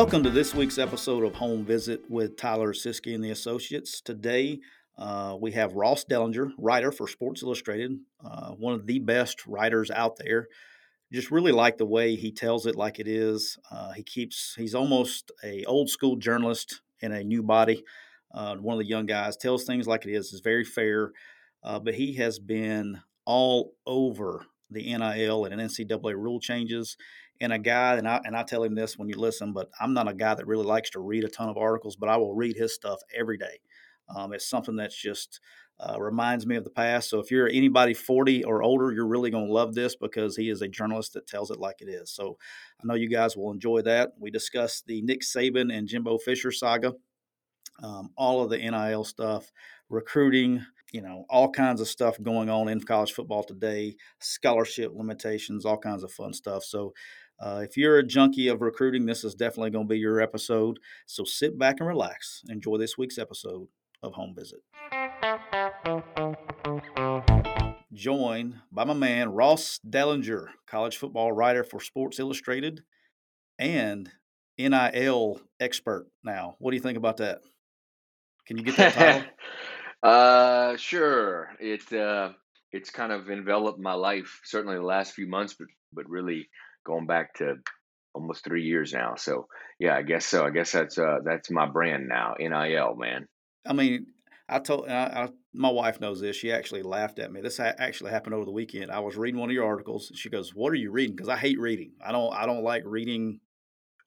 Welcome to this week's episode of Home Visit with Tyler Siskey and the Associates. Today, uh, we have Ross Dellenger, writer for Sports Illustrated, uh, one of the best writers out there. Just really like the way he tells it like it is. Uh, he keeps he's almost a old school journalist in a new body. Uh, one of the young guys tells things like it is. is very fair, uh, but he has been all over the NIL and NCAA rule changes and a guy, and I and I tell him this when you listen, but I'm not a guy that really likes to read a ton of articles, but I will read his stuff every day. Um, it's something that's just uh, reminds me of the past. So if you're anybody 40 or older, you're really going to love this because he is a journalist that tells it like it is. So I know you guys will enjoy that. We discussed the Nick Saban and Jimbo Fisher saga, um, all of the NIL stuff, recruiting, you know, all kinds of stuff going on in college football today, scholarship limitations, all kinds of fun stuff. So uh, if you're a junkie of recruiting, this is definitely going to be your episode. So sit back and relax. Enjoy this week's episode of Home Visit. Joined by my man, Ross Dellenger, college football writer for Sports Illustrated and NIL expert now. What do you think about that? Can you get that title? uh, sure. It, uh, it's kind of enveloped my life, certainly the last few months, but, but really going back to almost three years now. So yeah, I guess so. I guess that's uh that's my brand now, NIL man. I mean, I told I, I, my wife knows this. She actually laughed at me. This ha- actually happened over the weekend. I was reading one of your articles. She goes, "What are you reading?" Because I hate reading. I don't I don't like reading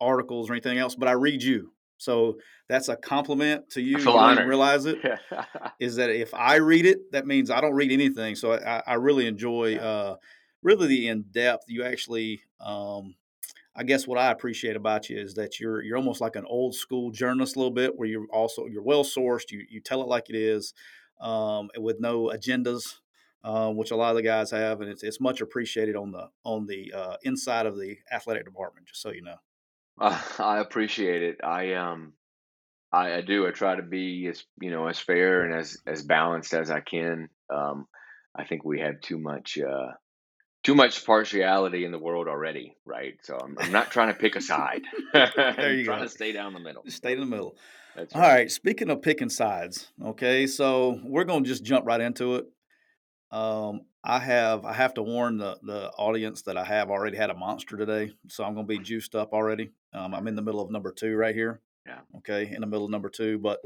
articles or anything else. But I read you. So that's a compliment to you. I feel you realize it is that if I read it, that means I don't read anything. So I, I really enjoy uh, really the in depth. You actually, um, I guess, what I appreciate about you is that you're you're almost like an old school journalist a little bit, where you're also you're well sourced. You you tell it like it is, um, with no agendas. Uh, which a lot of the guys have, and it's it's much appreciated on the on the uh, inside of the athletic department. Just so you know, uh, I appreciate it. I um, I, I, do. I try to be as you know as fair and as as balanced as I can. Um, I think we have too much uh, too much partiality in the world already, right? So I'm, I'm not trying to pick a side. there you trying go. to stay down the middle. Stay in the middle. That's right. All right. Speaking of picking sides, okay, so we're gonna just jump right into it. Um, I have I have to warn the the audience that I have already had a monster today, so I'm gonna be juiced up already. Um, I'm in the middle of number two right here. Yeah. Okay, in the middle of number two, but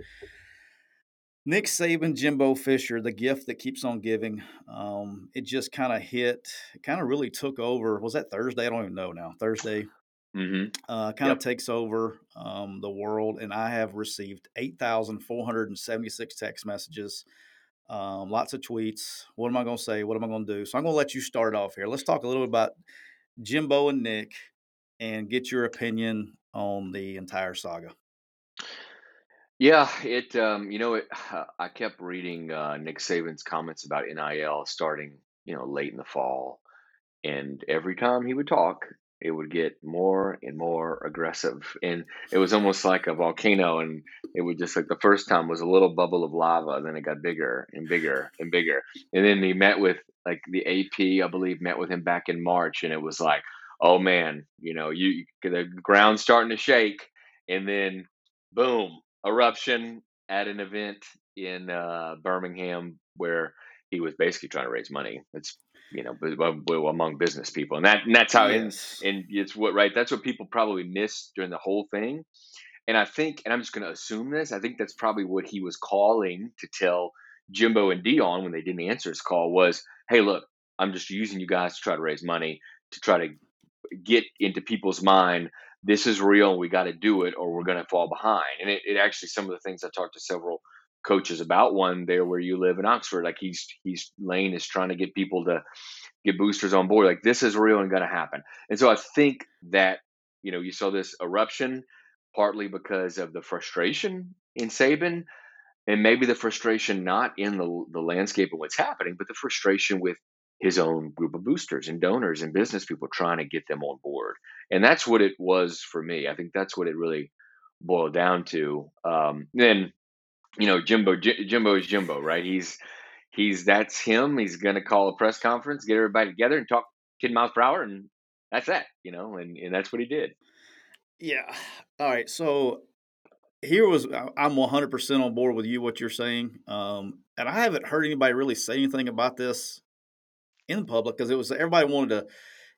Nick Saban, Jimbo Fisher, the gift that keeps on giving. Um, it just kind of hit, kind of really took over. Was that Thursday? I don't even know now. Thursday. Mm-hmm. Uh, kind of yep. takes over um, the world, and I have received eight thousand four hundred and seventy-six text messages, um, lots of tweets. What am I going to say? What am I going to do? So I'm going to let you start off here. Let's talk a little bit about Jimbo and Nick, and get your opinion on the entire saga. Yeah, it um, you know it. I kept reading uh, Nick Saban's comments about NIL starting you know late in the fall, and every time he would talk, it would get more and more aggressive, and it was almost like a volcano, and it would just like the first time was a little bubble of lava, then it got bigger and bigger and bigger, and then he met with like the AP, I believe, met with him back in March, and it was like, oh man, you know, you the ground's starting to shake, and then boom, eruption at an event in uh, Birmingham where he was basically trying to raise money. It's you know among business people, and that and that's how yes. and, and it's what right. That's what people probably missed during the whole thing. And I think, and I'm just going to assume this. I think that's probably what he was calling to tell Jimbo and Deion when they didn't answer his call was, "Hey, look, I'm just using you guys to try to raise money to try to get into people's mind this is real and we got to do it or we're going to fall behind. And it, it actually, some of the things I talked to several coaches about one there where you live in Oxford, like he's, he's Lane is trying to get people to get boosters on board. Like this is real and going to happen. And so I think that, you know, you saw this eruption partly because of the frustration in Saban and maybe the frustration not in the, the landscape of what's happening, but the frustration with his own group of boosters and donors and business people trying to get them on board. And that's what it was for me. I think that's what it really boiled down to. Um, then, you know, Jimbo, J- Jimbo is Jimbo, right? He's, he's, that's him. He's going to call a press conference, get everybody together and talk 10 miles per hour. And that's that, you know, and, and that's what he did. Yeah. All right. So here was I'm 100% on board with you what you're saying. Um, and I haven't heard anybody really say anything about this in public because it was everybody wanted to,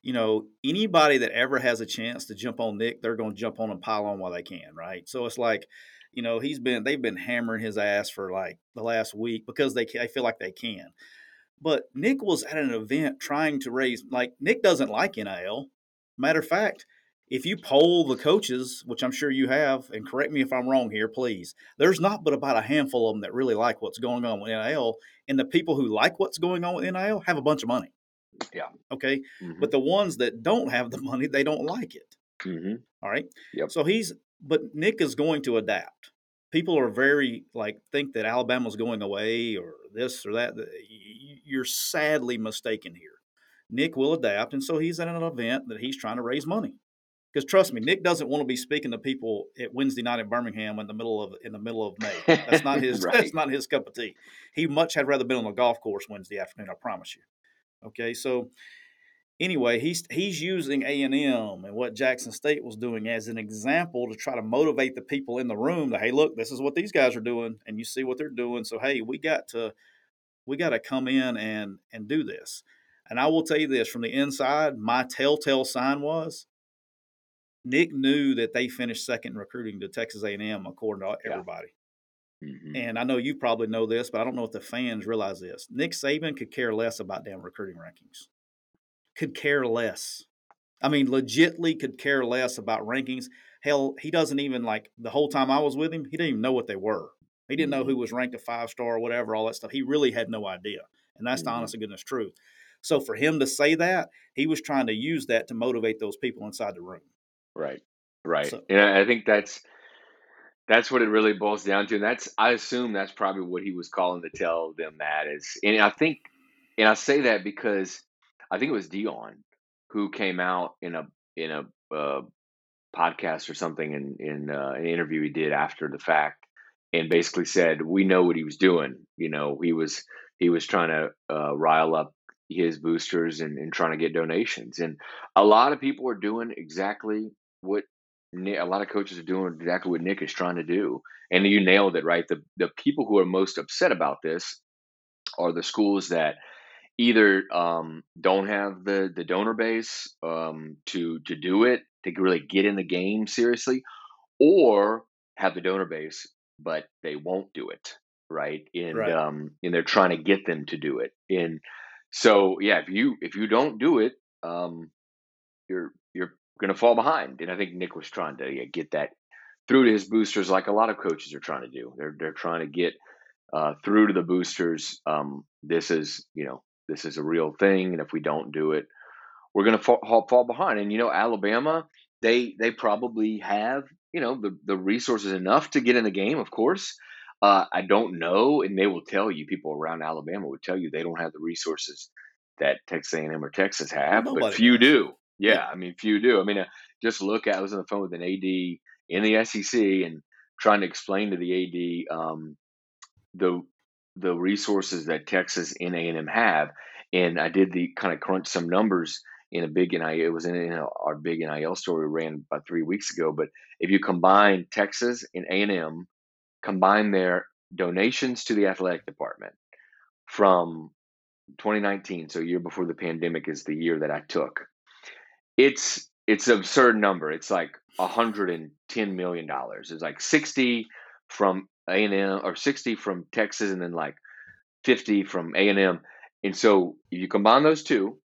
you know, anybody that ever has a chance to jump on Nick, they're going to jump on and pile on while they can, right? So it's like, you know, he's been they've been hammering his ass for like the last week because they they feel like they can. But Nick was at an event trying to raise like Nick doesn't like NIL. Matter of fact, if you poll the coaches, which I'm sure you have, and correct me if I'm wrong here, please, there's not but about a handful of them that really like what's going on with NIL. And the people who like what's going on with NIL have a bunch of money. Yeah. Okay. Mm-hmm. But the ones that don't have the money, they don't like it. Mm-hmm. All right. Yep. So he's, but Nick is going to adapt. People are very like think that Alabama's going away or this or that. You're sadly mistaken here. Nick will adapt, and so he's at an event that he's trying to raise money. Because trust me, Nick doesn't want to be speaking to people at Wednesday night in Birmingham in the middle of in the middle of May. That's not his. right. That's not his cup of tea. He much had rather been on the golf course Wednesday afternoon. I promise you. Okay, so anyway, he's he's using A and M and what Jackson State was doing as an example to try to motivate the people in the room. That hey, look, this is what these guys are doing, and you see what they're doing. So hey, we got to we got to come in and and do this. And I will tell you this from the inside, my telltale sign was Nick knew that they finished second in recruiting to Texas A&M, according to everybody. Yeah. Mm-hmm. And I know you probably know this, but I don't know if the fans realize this. Nick Saban could care less about damn recruiting rankings. Could care less. I mean, legitly could care less about rankings. Hell, he doesn't even like the whole time I was with him, he didn't even know what they were. He didn't know who mm-hmm. was ranked a five star or whatever, all that stuff. He really had no idea. And that's mm-hmm. the honest and goodness truth. So for him to say that, he was trying to use that to motivate those people inside the room. Right. Right. So, and I think that's that's what it really boils down to. And that's I assume that's probably what he was calling to tell them that is and I think and I say that because I think it was Deion who came out in a in a uh, podcast or something in in uh, an interview he did after the fact and basically said we know what he was doing you know he was he was trying to uh, rile up his boosters and, and trying to get donations and a lot of people are doing exactly what Nick, a lot of coaches are doing exactly what Nick is trying to do. And you nailed it, right? The the people who are most upset about this are the schools that either um, don't have the the donor base um, to to do it to really get in the game seriously, or have the donor base but they won't do it, right? And right. um, and they're trying to get them to do it. And so yeah, if you if you don't do it, um, you're you're going to fall behind. And I think Nick was trying to yeah, get that through to his boosters, like a lot of coaches are trying to do. They're they're trying to get uh, through to the boosters. Um, this is you know this is a real thing, and if we don't do it, we're going to fall, fall behind. And you know Alabama, they they probably have you know the the resources enough to get in the game, of course. Uh, I don't know, and they will tell you. People around Alabama would tell you they don't have the resources that Texas A&M or Texas have, Well, but few does. do. Yeah. I mean, few do. I mean, uh, just look at. I was on the phone with an AD in the SEC and trying to explain to the AD um, the the resources that Texas and A&M have, and I did the kind of crunch some numbers in a big NIL. It was in, in our big NIL story we ran about three weeks ago. But if you combine Texas and A&M, combine their donations to the athletic department from 2019, so a year before the pandemic is the year that I took. It's it's an absurd number. It's like 110 million dollars. It's like 60 from A&M or 60 from Texas and then like 50 from A&M. And so if you combine those two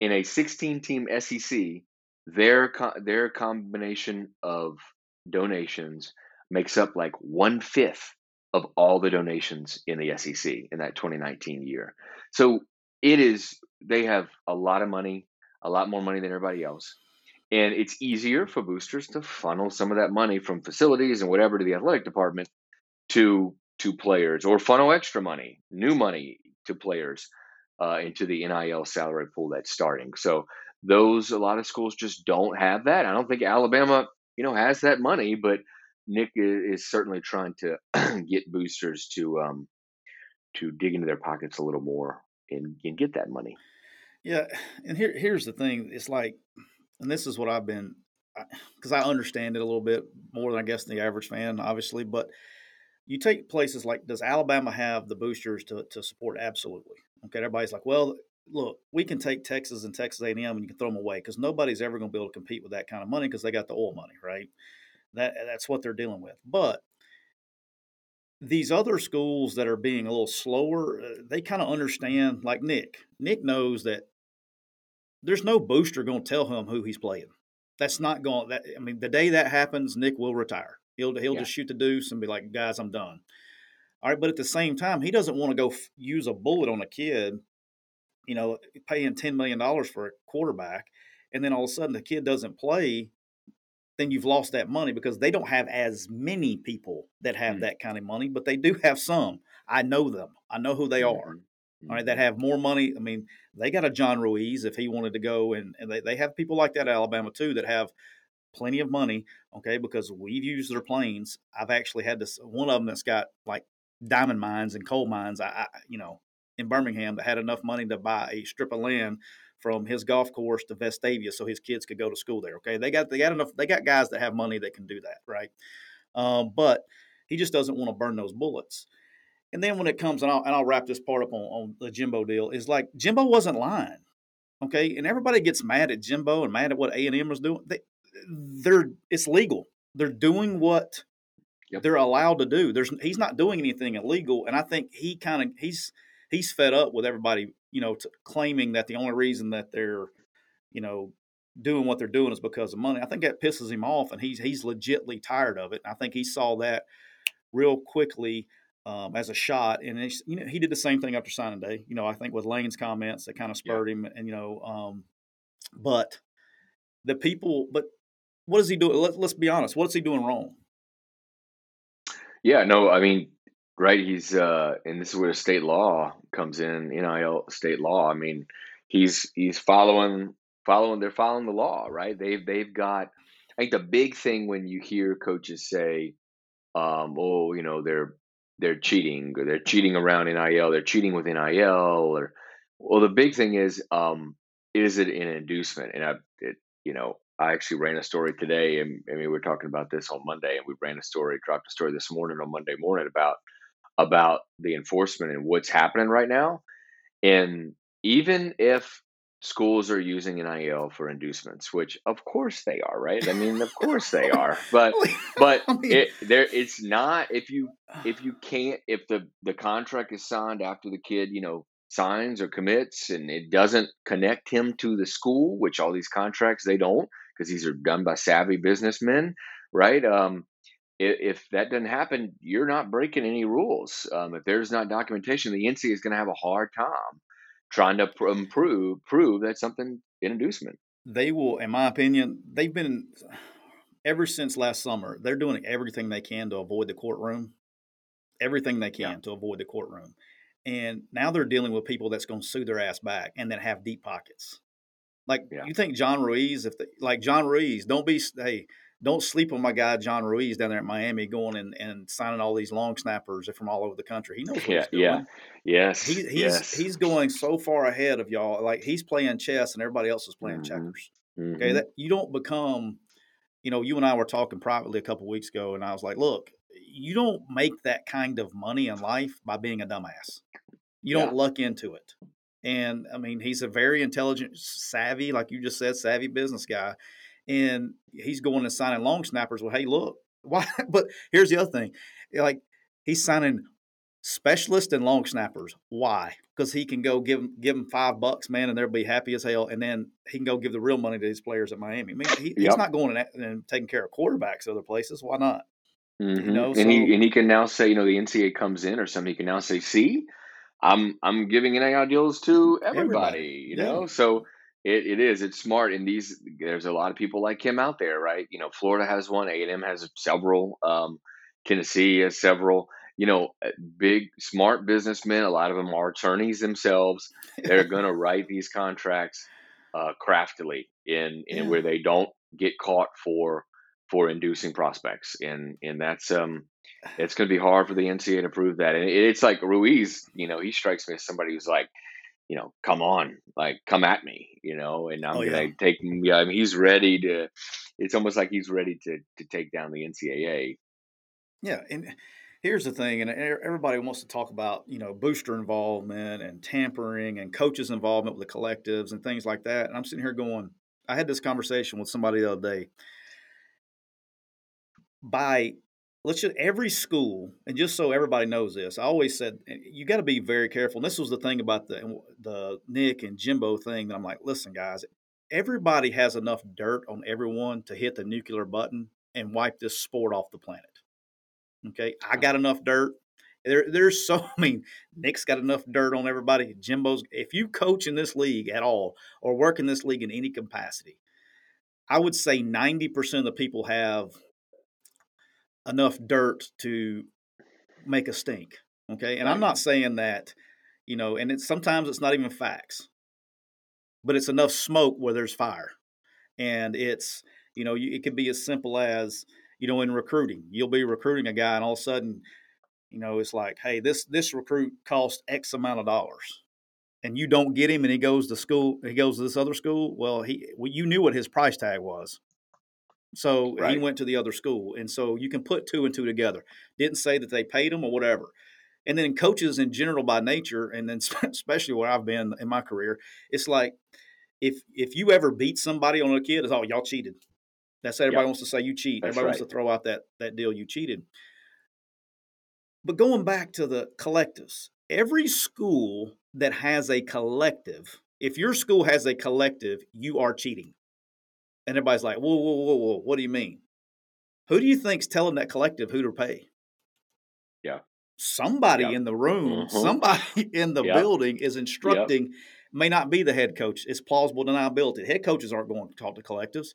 in a 16 team SEC, their their combination of donations makes up like one fifth of all the donations in the SEC in that 2019 year. So it is they have a lot of money, a lot more money than everybody else. And it's easier for boosters to funnel some of that money from facilities and whatever to the athletic department to to players or funnel extra money, new money to players uh, into the NIL salary pool that's starting. So those a lot of schools just don't have that. I don't think Alabama, you know, has that money, but Nick is, certainly trying to get boosters to um, to dig into their pockets a little more and, and get that money. Yeah, and here here's the thing. It's like, and this is what I've been, because I understand it a little bit more than I guess the average fan, obviously. But you take places like, does Alabama have the boosters to to support? Absolutely. Okay, everybody's like, well, look, we can take Texas and Texas A&M and you can throw them away because nobody's ever going to be able to compete with that kind of money because they got the oil money, right? That that's what they're dealing with. But these other schools that are being a little slower, uh, they kind of understand. Like Nick, Nick knows that there's no booster going to tell him who he's playing. That's not going. That I mean, the day that happens, Nick will retire. He'll he'll Yeah. just shoot the deuce and be like, guys, I'm done. All right, but at the same time, he doesn't want to go f- use a bullet on a kid. You know, paying ten million dollars for a quarterback, and then all of a sudden the kid doesn't play. Then you've lost that money because they don't have as many people that have Mm. that kind of money, but they do have some. I know them. I know who they are. All right, that have more money. I mean, they got a John Ruiz if he wanted to go, and, and they, they have people like that at Alabama too that have plenty of money. Okay, because we've used their planes. I've actually had this one of them that's got like diamond mines and coal mines. I, I you know in Birmingham that had enough money to buy a strip of land from his golf course to Vestavia so his kids could go to school there. Okay, they got they got enough. They got guys that have money that can do that, right? Um, but he just doesn't want to burn those bullets. And then when it comes, and I'll, and I'll wrap this part up on, on the Jimbo deal, is like Jimbo wasn't lying, okay? And everybody gets mad at Jimbo and mad at what A and M was doing. They, they're it's legal. They're doing what Yep. they're allowed to do. There's he's not doing anything illegal, and I think he kind of he's he's fed up with everybody, you know, t- claiming that the only reason that they're, you know, doing what they're doing is because of money. I think that pisses him off, and he's he's legitly tired of it. And I think he saw that real quickly um, as a shot, and it's, you know he did the same thing after signing day. You know, I think with Lane's comments that kind of Yeah. spurred him, and you know, um, but the people, but what is he doing? Let, let's be honest. What's he doing wrong? Yeah, no, I mean, right, he's uh and this is where state law comes in, NIL state law. I mean, he's he's following following they're following the law, right? They've they've got I think the big thing when you hear coaches say, um, oh, you know, they're they're cheating or they're cheating around NIL, they're cheating with NIL or well the big thing is um is it an inducement? And I it, you know, I actually ran a story today and, and we were talking about this on Monday and we ran a story, dropped a story this morning on Monday morning about about the enforcement and what's happening right now. And even if schools are using an NIL for inducements, which of course they are, right? I mean, of course they are. But but it there it's not if you if you can't if the the contract is signed after the kid, you know, signs or commits and it doesn't connect him to the school, which all these contracts they don't because these are done by savvy businessmen, right? Um if, if that doesn't happen, you're not breaking any rules. Um, if there's not documentation, the NCAA is going to have a hard time trying to pr- um, improve, prove that something an inducement. they will, in my opinion, they've been ever since last summer, they're doing everything they can to avoid the courtroom, everything they can yeah. to avoid the courtroom. And now they're dealing with people that's going to sue their ass back and that have deep pockets. Like yeah. you think John Ruiz, if the, like John Ruiz, don't be hey, don't sleep on my guy John Ruiz down there at Miami, going and, and signing all these long snappers from all over the country. He knows what yeah, he's doing. Yeah, yes, he, he's yes. he's going so far ahead of y'all. Like he's playing chess and everybody else is playing mm-hmm. checkers. Mm-hmm. Okay, that you don't become. You know, you and I were talking privately a couple weeks ago, and I was like, "Look, you don't make that kind of money in life by being a dumbass. You don't luck into it." And I mean, he's a very intelligent, savvy, like you just said, savvy business guy. And he's going and signing long snappers. Well, hey, look, why? But here's the other thing like, he's signing specialists and long snappers. Why? Because he can go give them, give them five bucks, man, and they'll be happy as hell. And then he can go give the real money to these players at Miami. I mean, he, yep. he's not going and, and, taking care of quarterbacks other places. Why not? Mm-hmm. You know, and so, he and he can now say, you know, the NCAA comes in or something. He can now say, see, I'm I'm giving NIL deals to everybody, everybody. you know. Yeah. So it, it is it's smart, and these there's a lot of people like him out there, right? You know, Florida has one, A and M has several, um, Tennessee has several. You know, uh, big smart businessmen. A lot of them are attorneys themselves. They're going to write these contracts uh, craftily in in yeah. where they don't get caught for for inducing prospects, and and that's um it's going to be hard for the NCAA to prove that. And it's like Ruiz, you know, he strikes me as somebody who's like, you know, come on, like come at me, you know, and I'm oh, gonna yeah. take. Yeah, I mean, he's ready to. It's almost like he's ready to to take down the NCAA. Yeah, and here's the thing, and everybody wants to talk about you know booster involvement and tampering and coaches' involvement with the collectives and things like that. And I'm sitting here going, I had this conversation with somebody the other day. By let's just every school, and just so everybody knows this, I always said eh, you got to be very careful. And this was the thing about the the Nick and Jimbo thing that I'm like, listen, guys, everybody has enough dirt on everyone to hit the nuclear button and wipe this sport off the planet. Okay, I got enough dirt. There, there's so. I mean, Nick's got enough dirt on everybody. Jimbo's. If you coach in this league at all or work in this league in any capacity, I would say 90% of the people have enough dirt to make a stink. Okay. And. I'm not saying that, you know, and it's sometimes it's not even facts, but it's enough smoke where there's fire. And it's, you know, you, it could be as simple as, you know, in recruiting, you'll be recruiting a guy and all of a sudden, you know, it's like, hey, this this recruit cost X amount of dollars, and you don't get him, and he goes to school, he goes to this other school. Well, he, well, you knew what his price tag was, so right. he went to the other school. And so you can put two and two together. Didn't say that they paid him or whatever. And then coaches in general by nature, and then especially where I've been in my career, it's like if if you ever beat somebody on a kid, it's all oh, y'all cheated. That's everybody yep. wants to say you cheat. That's everybody right. wants to throw out that that deal you cheated. But going back to the collectives, every school that has a collective, if your school has a collective, you are cheating. And everybody's like, whoa, whoa, whoa, whoa, what do you mean? Who do you think's telling that collective who to pay? Yeah. Somebody in the room, mm-hmm. somebody in the building is instructing, yep. may not be the head coach. It's plausible deniability. Head coaches aren't going to talk to collectives.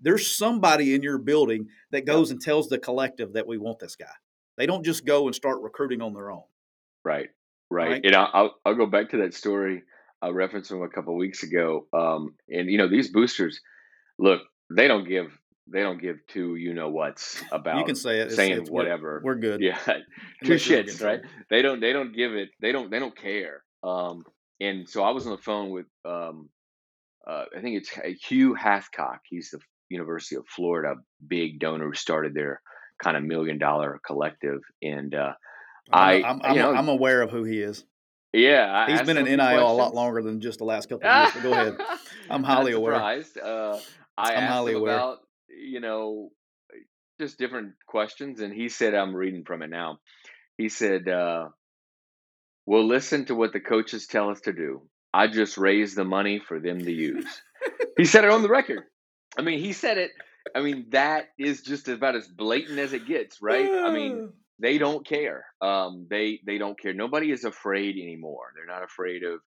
There's somebody in your building that goes and tells the collective that we want this guy. They don't just go and start recruiting on their own. Right. Right. right? And I'll, I'll go back to that story I referenced from a couple weeks ago. Um, and, you know, these boosters – look, they don't give they don't give two you know what's about you can say it saying it's, whatever we're, we're good yeah two shits right they don't they don't give it they don't they don't care um and so i was on the phone with um uh, i think it's hugh hathcock he's the university of florida big donor who started their kind of million dollar collective and uh i I'm, I'm, know, I'm aware of who he is yeah, he's been an NIL questions. a lot longer than just the last couple of years. Go ahead. I'm highly aware. Uh, I I'm asked him aware. about you know just different questions, and he said, "I'm reading from it now." He said, uh, "We'll listen to what the coaches tell us to do. I just raise the money for them to use." he said it on the record. I mean, he said it. I mean, that is just about as blatant as it gets, right? I mean, they don't care. Um, they they don't care. Nobody is afraid anymore. They're not afraid of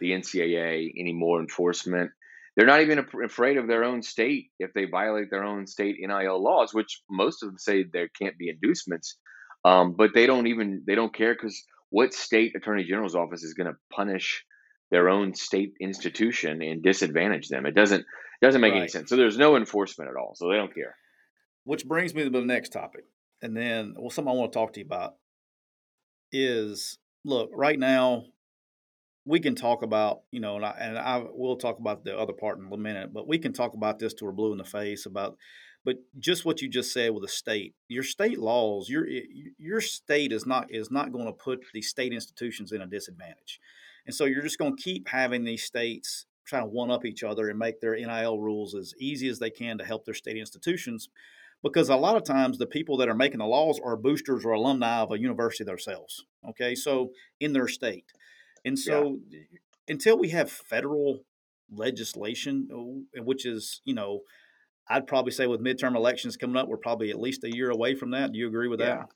the NCAA anymore enforcement. They're not even afraid of their own state if they violate their own state NIL laws, which most of them say there can't be inducements. Um, but they don't even they don't care because what state attorney general's office is going to punish their own state institution and disadvantage them? It doesn't it doesn't make right. any sense. So there's no enforcement at all. So they don't care. Which brings me to the next topic, and then well, something I want to talk to you about is look right now we can talk about, you know, and I, and I will talk about the other part in a minute, but we can talk about this to we're blue in the face about, but just what you just said with the state, your state laws, your your state is not is not going to put these state institutions in a disadvantage, and so you're just going to keep having these states trying to one up each other and make their NIL rules as easy as they can to help their state institutions, because a lot of times the people that are making the laws are boosters or alumni of a university themselves. Okay, so in their state. And so yeah. until we have federal legislation, uh, which is, you know, I'd probably say with midterm elections coming up, we're probably at least a year away from that. Do you agree with yeah. that?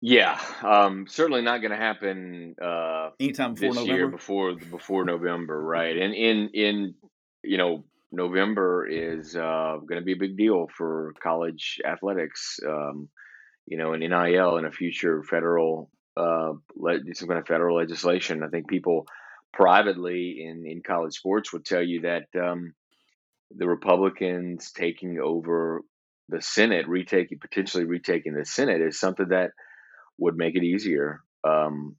Yeah, um, certainly not going to happen uh, anytime before this November. year before before November, right? And in in you know November is uh, going to be a big deal for college athletics. Um, you know, an NIL and a future federal uh, some kind of federal legislation. I think people privately in, in college sports would tell you that um, the Republicans taking over the Senate, retaking potentially retaking the Senate, is something that would make it easier um,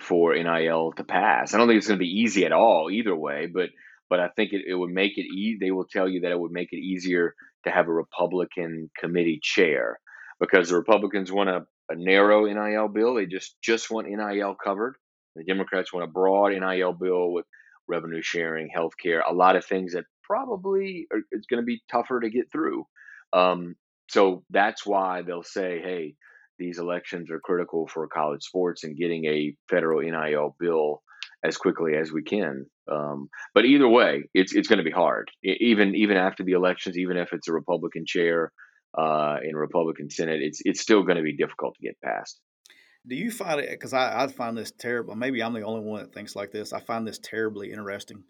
for NIL to pass. I don't think it's going to be easy at all either way, but but I think it, it would make it. E- they will tell you that it would make it easier to have a Republican committee chair because the Republicans want to a narrow NIL bill. They just just want NIL covered. The Democrats want a broad NIL bill with revenue sharing, health care, a lot of things that probably are, it's going to be tougher to get through. Um, so that's why they'll say, hey, these elections are critical for college sports and getting a federal NIL bill as quickly as we can. Um, but either way, it's it's going to be hard. Even even after the elections, even if it's a Republican chair, uh, in Republican Senate, it's it's still going to be difficult to get passed. Do you find it? Because I, I find this terrible. Maybe I'm the only one that thinks like this. I find this terribly interesting.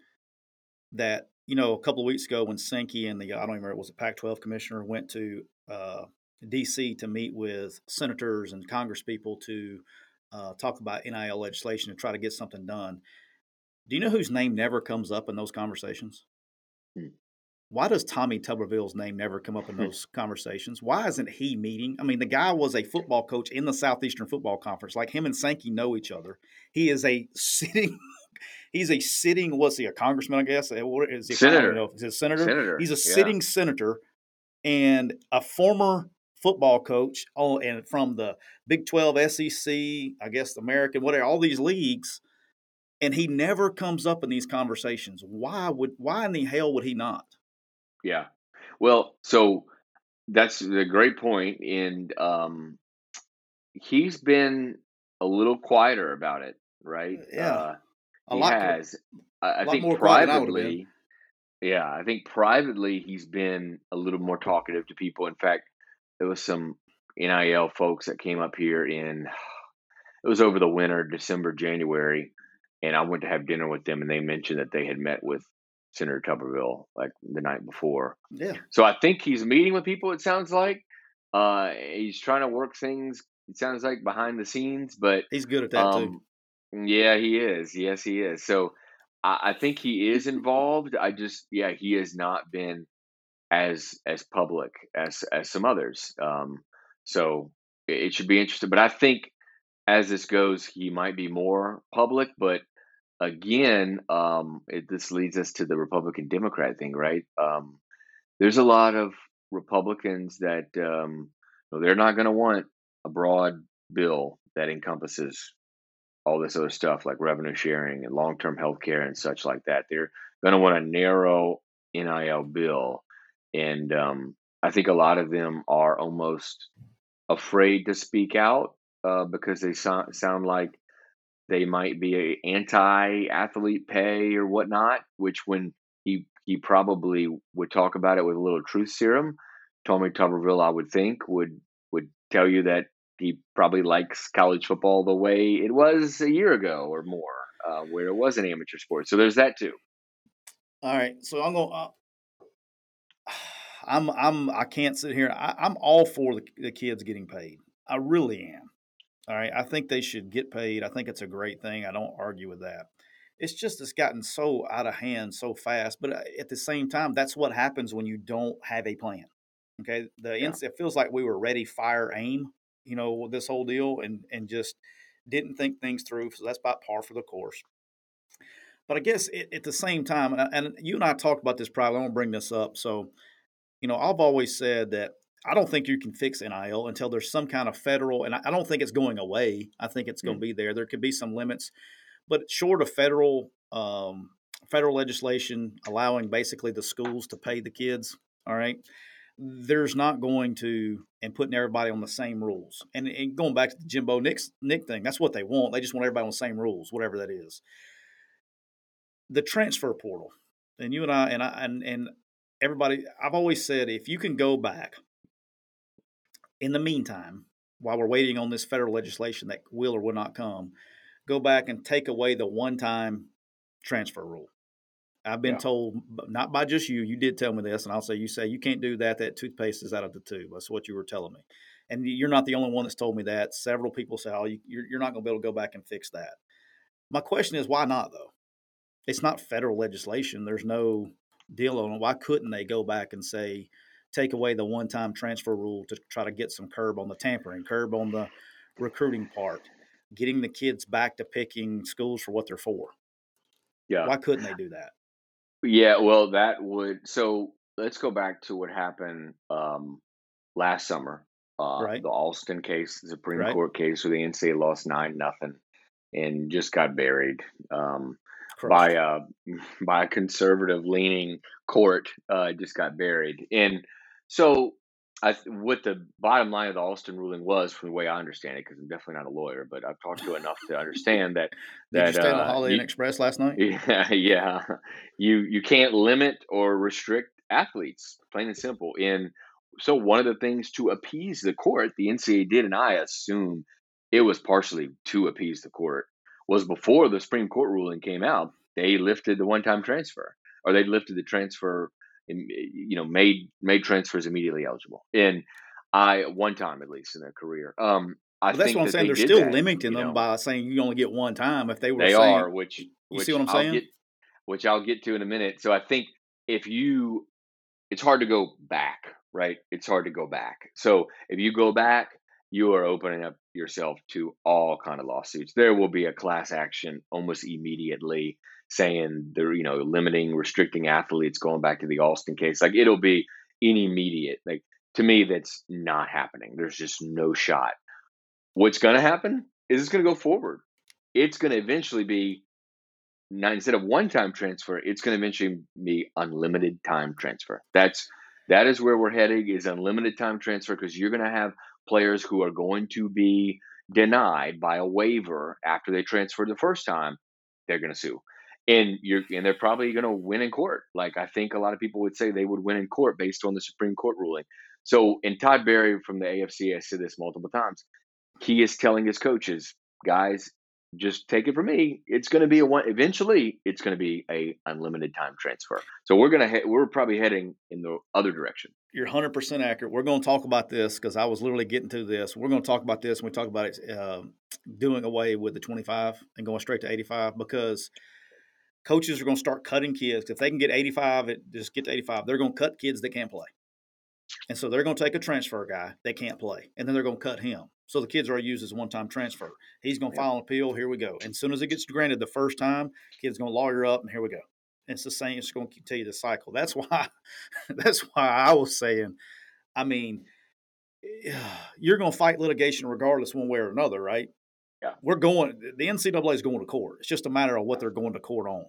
That you know, a couple of weeks ago when Sankey and the I don't remember it was a Pac-12 commissioner went to uh, D.C. to meet with senators and Congresspeople to uh, talk about NIL legislation and try to get something done. Do you know whose name never comes up in those conversations? Hmm why does Tommy Tuberville's name never come up in hmm. those conversations? Why isn't he meeting? I mean, the guy was a football coach in the Southeastern Football Conference. Like him and Sankey know each other. He is a sitting. He's a sitting. What's he? A congressman? I guess. What is he? Senator. Know, is a senator? Senator. He's a sitting yeah. senator, and a former football coach. Oh, and from the Big Twelve, SEC, I guess American, whatever, all these leagues. And he never comes up in these conversations. Why would? Why in the hell would he not? Yeah. Well, so that's a great point, and um, he's been a little quieter about it, right? Uh, yeah, uh, a lot has. I, I think privately, yeah, I think privately he's been a little more talkative to people. In fact, there was some NIL folks that came up here in it was over the winter, December, January, and I went to have dinner with them, and they mentioned that they had met with Senator Tuberville like the night before. Yeah. So I think he's meeting with people. It sounds like uh, he's trying to work things. It sounds like behind the scenes, but he's good at that um, too. Yeah, he is. Yes, he is. So I, I think he is involved. I just yeah, he has not been as as public as as some others. Um, so it should be interesting. But I think as this goes, he might be more public. But again, um, it, this leads us to the Republican Democrat thing, right? Um, there's a lot of Republicans that um, they're not going to want a broad bill that encompasses all this other stuff like revenue sharing and long term health care and such like that. They're going to want a narrow NIL bill. And um, I think a lot of them are almost afraid to speak out uh, because they so- sound like they might be anti-athlete pay or whatnot. Which when he he probably would talk about it with a little truth serum. Tommy Tuberville, I would think, would would tell you that he probably likes college football the way it was a year ago or more, uh, where it was an amateur sport. So there's that too. All right, so I'm going. Uh, I'm I'm I can't sit here. I, I'm all for the, the kids getting paid. I really am. All right, I think they should get paid. I think it's a great thing. I don't argue with that. It's just it's gotten so out of hand so fast. But uh, at the same time, that's what happens when you don't have a plan. Okay, the yeah. it feels like we were ready, fire, aim. You know with this whole deal, and and just didn't think things through. So that's about par for the course. But I guess it, at the same time, and, and you and I talked about this probably. I want to bring this up. So, you know, I've always said that I don't think you can fix NIL until there's some kind of federal, and I don't think it's going away. I think it's going to mm. be there. There could be some limits, but short of federal um, federal legislation allowing basically the schools to pay the kids, all right, there's not going to and putting everybody on the same rules. And, and going back to the Jimbo Nick Nick thing, that's what they want. They just want everybody on the same rules, whatever that is. The transfer portal, and you and I and I and and everybody, I've always said if you can go back in the meantime, while we're waiting on this federal legislation that will or will not come, go back and take away the one time transfer rule. I've been yeah. told, not by just you, you did tell me this, and I'll say, you say you can't do that. That toothpaste is out of the tube. That's what you were telling me. And you're not the only one that's told me that. Several people say, oh, you're, you're not going to be able to go back and fix that. My question is, why not, though? It's not federal legislation. There's no deal on it. Why couldn't they go back and say, take away the one time transfer rule to try to get some curb on the tampering, curb on the recruiting part, getting the kids back to picking schools for what they're for. Yeah. Why couldn't they do that? Yeah, well, that would. So let's go back to what happened um, last summer. Uh, right. The Alston case, the Supreme right. Court case, where the NCAA lost nine nothing, and just got buried. Um, by a by a conservative leaning court uh, just got buried and so, I, what the bottom line of the Alston ruling was, from the way I understand it, because I'm definitely not a lawyer, but I've talked to enough to understand that. that Did you stay uh, the Holiday Inn Express last night? Yeah, yeah. You you can't limit or restrict athletes, plain and simple. And so, one of the things to appease the court, the NCAA did, and I assume it was partially to appease the court, was before the Supreme Court ruling came out, they lifted the one-time transfer, or they lifted the transfer you know, made made transfers immediately eligible. And I one time at least in their career. Um, I well, that's what I'm saying. They're still that, limiting them know. by saying you only get one time. If they were, they saying, are. Which you which see what I'm I'll saying? Get, which I'll get to in a minute. So I think if you, it's hard to go back, right? It's hard to go back. So if you go back, you are opening up yourself to all kind of lawsuits. There will be a class action almost immediately saying they're you know limiting restricting athletes going back to the alston case like it'll be immediate. Like to me that's not happening. There's just no shot. What's going to happen is it's going to go forward. It's going to eventually be not instead of one time transfer it's going to eventually be unlimited time transfer. That's that is where we're heading is unlimited time transfer because you're going to have players who are going to be denied by a waiver after they transfer the first time they're going to sue and you're and they're probably going to win in court. Like I think a lot of people would say they would win in court based on the Supreme Court ruling. So, and Todd Berry from the AFC has said this multiple times. He is telling his coaches, guys, just take it from me. It's going to be a one. Eventually, it's going to be a unlimited time transfer. So we're going to he- we're probably heading in the other direction. You're 100 percent accurate. We're going to talk about this because I was literally getting to this. We're going to talk about this when we talk about it, uh, doing away with the 25 and going straight to 85 because coaches are going to start cutting kids. If they can get 85, it, just get to 85. They're going to cut kids that can't play. And so they're going to take a transfer guy that can't play, and then they're going to cut him. So the kids are used as one time transfer. He's going to file an appeal. Here we go. And as soon as it gets granted the first time, kid's going to lawyer up, and here we go. And it's the same. It's going to continue the cycle. That's why. That's why I was saying. I mean, eh, you're going to fight litigation regardless, one way or another, right? Yeah. We're going, the NCAA is going to court. It's just a matter of what they're going to court on.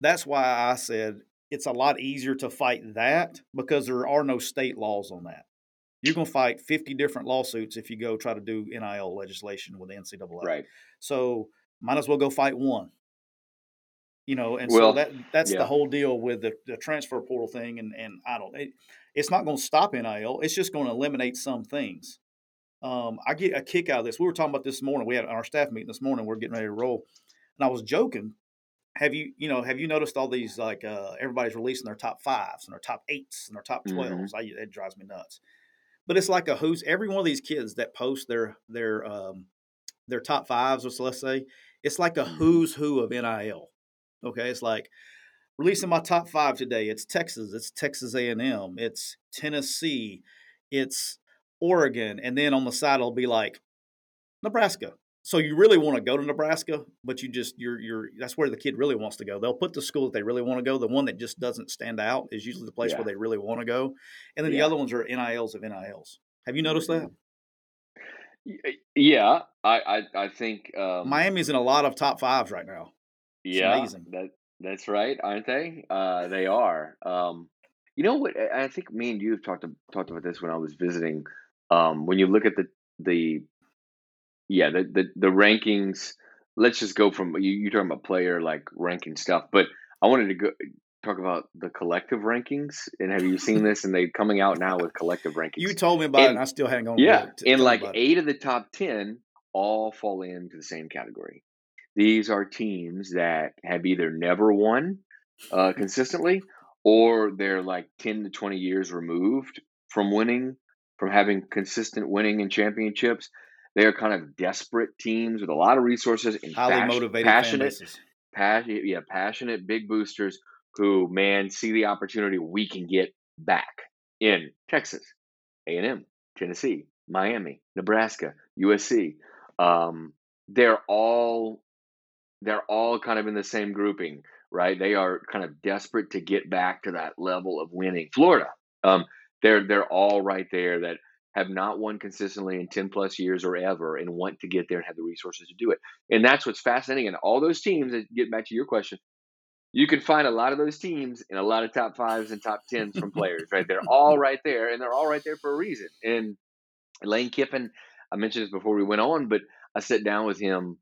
That's why I said it's a lot easier to fight that because there are no state laws on that. You're going to fight 50 different lawsuits if you go try to do NIL legislation with the NCAA. Right. So might as well go fight one. You know, and well, so that that's yeah. the whole deal with the, the transfer portal thing. And, and I don't, it, it's not going to stop NIL. It's just going to eliminate some things. Um, I get a kick out of this. We were talking about this morning. We had our staff meeting this morning. We are getting ready to roll, and I was joking have you you know have you noticed all these like uh, everybody's releasing their top fives and their top eights and their top 12s mm-hmm. I, it drives me nuts but it's like a who's every one of these kids that post their their um their top fives or let's say it's like a mm-hmm. who's who of nil okay it's like releasing my top five today it's texas it's texas a&m it's tennessee it's oregon and then on the side it'll be like nebraska so you really want to go to Nebraska, but you just you're you're that's where the kid really wants to go. They'll put the school that they really want to go. The one that just doesn't stand out is usually the place yeah. where they really want to go, and then yeah. the other ones are NILs of NILs. Have you noticed that? Yeah, I I, I think um, Miami's in a lot of top fives right now. It's yeah, amazing. That that's right, aren't they? Uh, they are. Um, you know what? I think me and you have talked talked about this when I was visiting. Um, when you look at the the yeah, the the, the rankings. Let's just go from you. You're talking about player like ranking stuff, but I wanted to go talk about the collective rankings. And have you seen this? And they coming out now with collective rankings. You told me about and, it, and I still hang on. Yeah, and like eight of the top ten all fall into the same category. These are teams that have either never won uh, consistently, or they're like ten to twenty years removed from winning, from having consistent winning in championships. They are kind of desperate teams with a lot of resources and highly motivated, passionate, passionate, yeah, passionate big boosters who, man, see the opportunity we can get back in Texas, A and M, Tennessee, Miami, Nebraska, USC. Um, they're all they're all kind of in the same grouping, right? They are kind of desperate to get back to that level of winning. Florida, um, they're they're all right there. That have not won consistently in 10 plus years or ever and want to get there and have the resources to do it. And that's what's fascinating. And all those teams, that get back to your question, you can find a lot of those teams in a lot of top fives and top tens from players, right? They're all right there and they're all right there for a reason. And Lane Kiffin, I mentioned this before we went on, but I sat down with him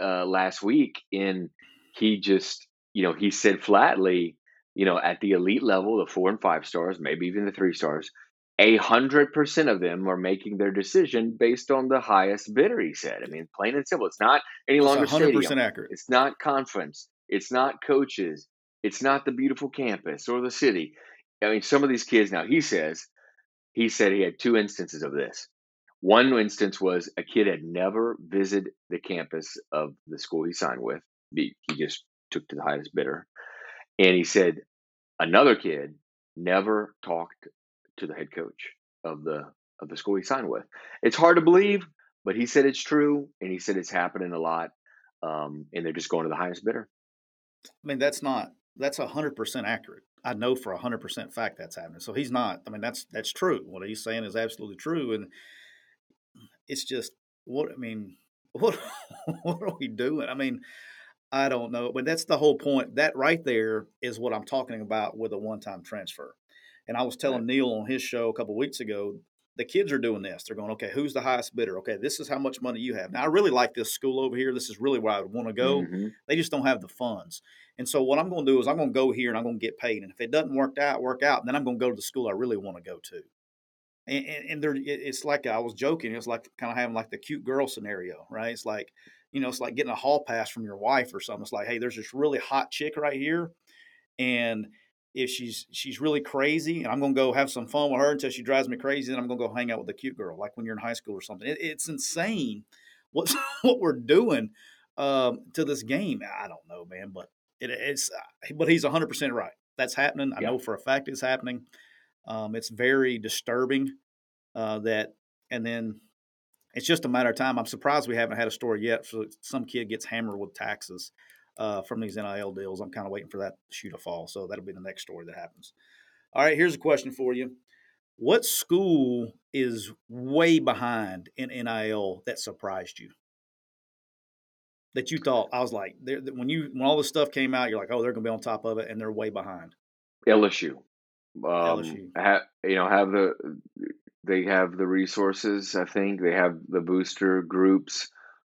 uh, last week and he just, you know, he said flatly, you know, at the elite level, the four and five stars, maybe even the three stars, a hundred percent of them are making their decision based on the highest bidder. He said. I mean, plain and simple. It's not any longer hundred percent accurate. It's not conference. It's not coaches. It's not the beautiful campus or the city. I mean, some of these kids now. He says he said he had two instances of this. One instance was a kid had never visited the campus of the school he signed with. He just took to the highest bidder, and he said another kid never talked to the head coach of the of the school he signed with. It's hard to believe, but he said it's true, and he said it's happening a lot, um, and they're just going to the highest bidder. I mean, that's not that's hundred percent accurate. I know for hundred percent fact that's happening. So he's not. I mean, that's that's true. What he's saying is absolutely true, and it's just what I mean. What what are we doing? I mean, I don't know, but that's the whole point. That right there is what I'm talking about with a one-time transfer. And I was telling Neil on his show a couple weeks ago, the kids are doing this. They're going, okay, who's the highest bidder? Okay, this is how much money you have. Now, I really like this school over here. This is really where I would want to go. Mm-hmm. They just don't have the funds. And so, what I'm going to do is I'm going to go here and I'm going to get paid. And if it doesn't work out, work out, then I'm going to go to the school I really want to go to. And, and, and there, it's like I was joking. It's like kind of having like the cute girl scenario, right? It's like, you know, it's like getting a hall pass from your wife or something. It's like, hey, there's this really hot chick right here, and if she's she's really crazy and I'm gonna go have some fun with her until she drives me crazy, then I'm gonna go hang out with a cute girl, like when you're in high school or something. It, it's insane what what we're doing um, to this game. I don't know, man, but it, it's uh, but he's 100 percent right. That's happening. I know for a fact it's happening. Um, it's very disturbing uh, that, and then it's just a matter of time. I'm surprised we haven't had a story yet. So some kid gets hammered with taxes uh, from these NIL deals. I'm kind of waiting for that shoe to fall. So that'll be the next story that happens. All right, here's a question for you. What school is way behind in NIL that surprised you? That you thought I was like, when you when all this stuff came out, you're like, oh, they're going to be on top of it, and they're way behind. LSU. Um, LSU. Ha, you know, have the they have the resources. I think they have the booster groups.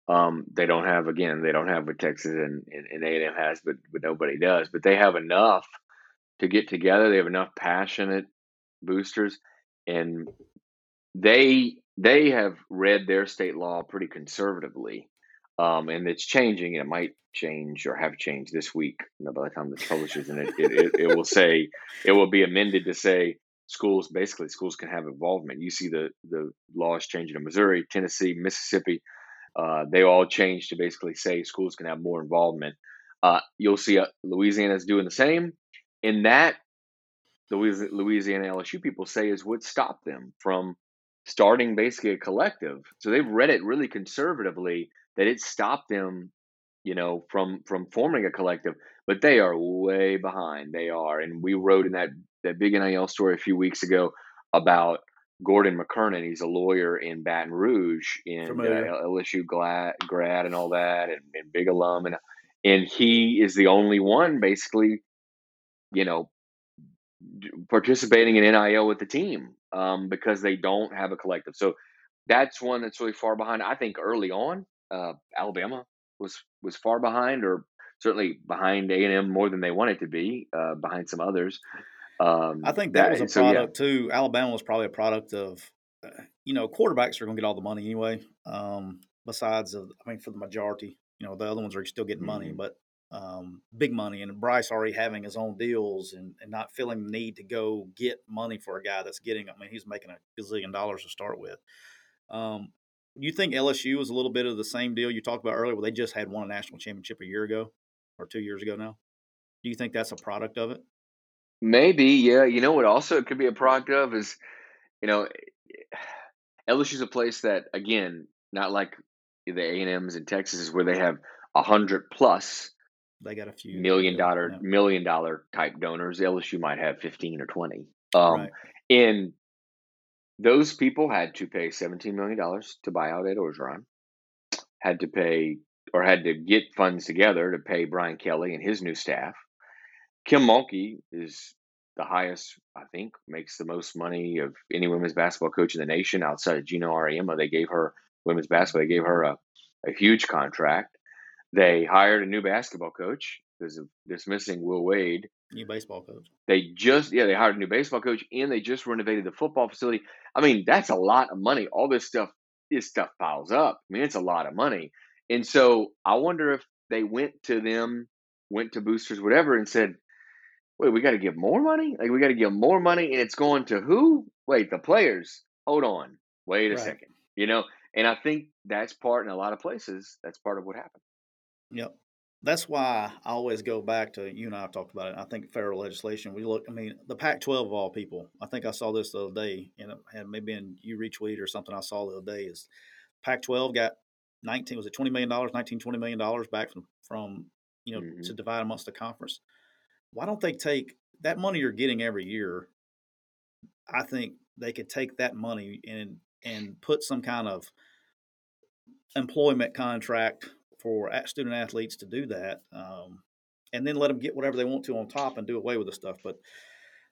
Um, they don't have again, they don't have what Texas and, and, A and M has, but but nobody does. But they have enough to get together. They have enough passionate boosters, and they they have read their state law pretty conservatively. um, and it's changing. It might change or have changed this week. You know, by the time this publishes, and it, it, it, it will say it will be amended to say schools basically schools can have involvement. You see the the laws changing in Missouri, Tennessee, Mississippi. Uh, they all changed to basically say schools can have more involvement. Uh, you'll see uh, Louisiana is doing the same. In that, Louisiana LSU people say is what stopped them from starting basically a collective. So they've read it really conservatively that it stopped them, you know, from from forming a collective. But they are way behind. They are, and we wrote in that that big NIL story a few weeks ago about Gordon McKernan. He's a lawyer in Baton Rouge, in uh, LSU grad, grad and all that, and, and big alum, and and he is the only one basically, you know, participating in NIL with the team um, because they don't have a collective. So that's one that's really far behind. I think early on, uh, Alabama was was far behind, or certainly behind A and M more than they wanted to be, uh, behind some others. Um, I think that, that was a product so, yeah. too. Alabama was probably a product of, uh, you know, quarterbacks are going to get all the money anyway. Um, besides, of, I mean, for the majority, you know, the other ones are still getting mm-hmm. money, but um, big money. And Bryce already having his own deals and, and not feeling the need to go get money for a guy that's getting. I mean, he's making a gazillion dollars to start with. Um, you think LSU is a little bit of the same deal you talked about earlier, where they just had won a national championship a year ago or two years ago now? Do you think that's a product of it? Maybe, yeah. You know what? Also, it could be a product of is, you know, LSU is a place that again, not like the A and M's in Texas, is where they have a hundred plus. They got a few million dollar yeah. million dollar type donors. LSU might have fifteen or twenty. Um, right. And those people had to pay seventeen million dollars to buy out Ed Orgeron. Had to pay or had to get funds together to pay Brian Kelly and his new staff Kim Mulkey is the highest, I think, makes the most money of any women's basketball coach in the nation outside of Geno Auriemma. They gave her women's basketball. They gave her a, a huge contract. They hired a new basketball coach because of dismissing Will Wade. New baseball coach. They just yeah they hired a new baseball coach and they just renovated the football facility. I mean that's a lot of money. All this stuff this stuff piles up. I mean it's a lot of money. And so I wonder if they went to them, went to boosters, whatever, and said, wait, we got to give more money? Like, we got to give more money and it's going to who? Wait, the players. Hold on. Wait a right. second. You know, and I think that's part in a lot of places, that's part of what happened. Yep. That's why I always go back to you and I have talked about it. I think federal legislation. We look. I mean, the Pac-12 of all people. I think I saw this the other day, and it had maybe in you retweet or something. I saw the other day is Pac-12 got 19. Was it 20 million dollars? 19, 20 million dollars back from from you know mm-hmm. to divide amongst the conference why don't they take that money you're getting every year? I think they could take that money and and put some kind of employment contract for student athletes to do that, um, and then let them get whatever they want to on top and do away with the stuff. But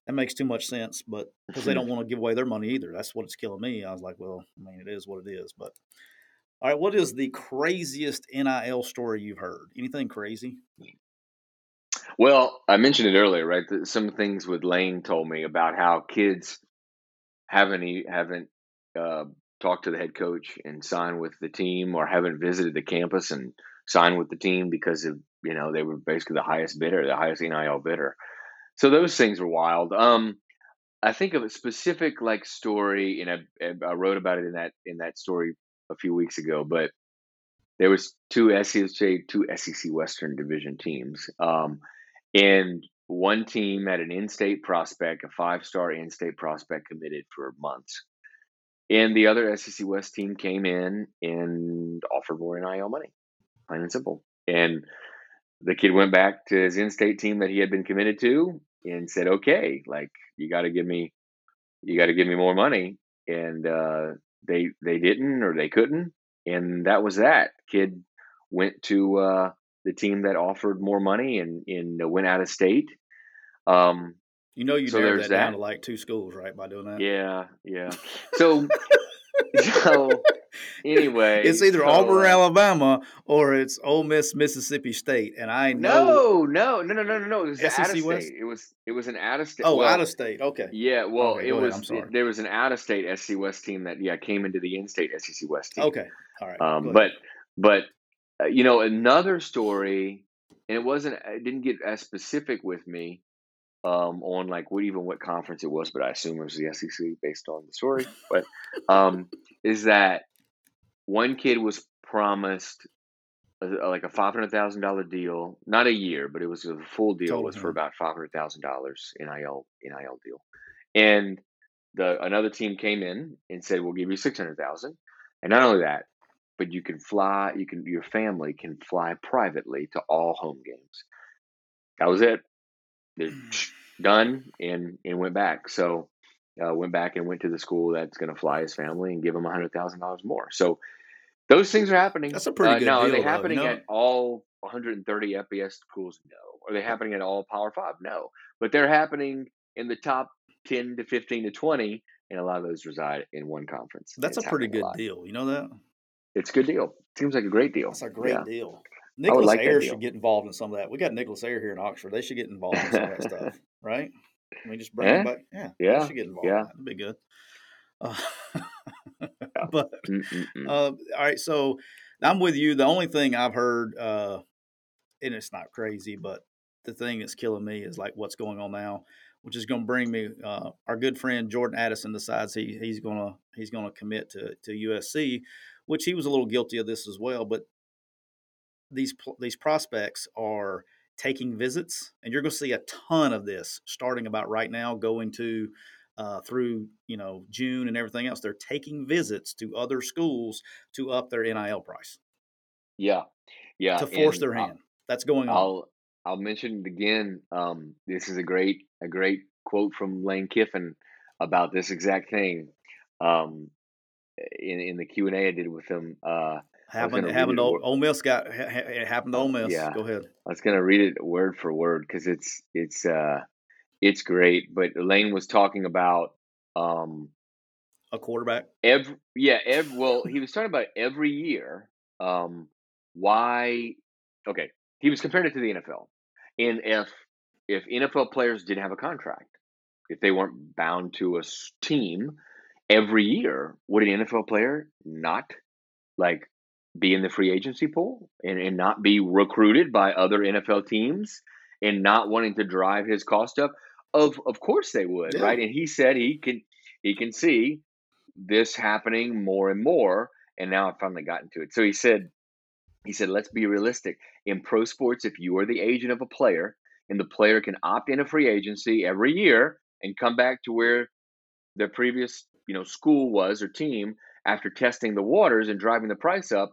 that makes too much sense. But because they don't want to give away their money either, that's what it's killing me. I was like, well, I mean, it is what it is. But all right, what is the craziest NIL story you've heard? Anything crazy? Well, I mentioned it earlier, right? Some things with Lane told me about how kids haven't haven't uh, talked to the head coach and signed with the team, or haven't visited the campus and signed with the team because of you know they were basically the highest bidder, the highest NIL bidder. So those things were wild. Um, I think of a specific like story, and I, I wrote about it in that in that story a few weeks ago, but there was two SEC two SEC Western Division teams. Um, and one team had an in-state prospect, a five-star in-state prospect committed for months. And the other SEC West team came in and offered more NIL money, plain and simple. And the kid went back to his in-state team that he had been committed to and said, "Okay, like you got to give me, you got to give me more money." And uh, they they didn't or they couldn't, and that was that. Kid went to uh, the team that offered more money and, and went out of state. Um, you know, you so narrowed that, that down to like two schools, right? By doing that. Yeah, yeah. So, so anyway, it's either so, Auburn, uh, Alabama, or it's Ole Miss, Mississippi State, and I know. No, no, no, no, no, no. It was SEC out of state. It was it was an out of state. Oh, well, out of state. Okay. Yeah. Well, okay, it was. It, there was an out of state SC West team that yeah came into the in-state SEC West team. Okay. All right. Um, but but uh, you know, another story, and it wasn't, it didn't get as specific with me um, on like what even what conference it was, but I assume it was the SEC based on the story. But um, is that one kid was promised a, like a five hundred thousand dollar deal, not a year, but it was a full deal. Was for about five hundred thousand dollars nil nil deal, and the another team came in and said we'll give you six hundred thousand, and not only that, but you can fly. You can your family can fly privately to all home games. That was it. done and and went back. So uh, went back and went to the school that's going to fly his family and give him a hundred thousand dollars more. So those things are happening. That's a pretty uh, good now, deal. Are they happening know? at all 130 FBS schools? No. Are they happening at all Power Five? No. But they're happening in the top 10 to 15 to 20, and a lot of those reside in one conference. That's it's a pretty good a deal. You know that? It's a good deal. Seems like a great deal. It's a great yeah. deal. Nicholas like Air should get involved in some of that. We got Nicholas Air here in Oxford. They should get involved in some of that stuff, right? I mean, just bring yeah. back. Yeah, yeah, they should get involved. Yeah, that'd be good. Uh, but uh, all right, so I'm with you. The only thing I've heard, uh, and it's not crazy, but the thing that's killing me is like what's going on now, which is going to bring me. Uh, our good friend Jordan Addison decides he he's gonna he's gonna commit to to USC, which he was a little guilty of this as well. But these these prospects are taking visits, and you're going to see a ton of this starting about right now, going to uh, through you know June and everything else. They're taking visits to other schools to up their NIL price. Yeah, yeah, to force and their hand. I'll, That's going on. I'll I'll mention it again. Um, this is a great a great quote from Lane Kiffin about this exact thing. Um, in in the Q and A I did with him. Uh, Happened, happened to Ole Miss got it happened to Ole Miss. Yeah. Go ahead. I was gonna read it word for word because it's it's uh it's great. But Lane was talking about um a quarterback. Every yeah, every well, he was talking about every year. Um, why? Okay, he was comparing it to the NFL, and if if NFL players didn't have a contract, if they weren't bound to a team every year, would an NFL player not like be in the free agency pool and, and not be recruited by other NFL teams and not wanting to drive his cost up? Of of course they would, yeah. right? And he said he can he can see this happening more and more. And now I've finally gotten to it. So he said he said, let's be realistic. In pro sports, if you are the agent of a player and the player can opt in a free agency every year and come back to where their previous, you know, school was or team after testing the waters and driving the price up,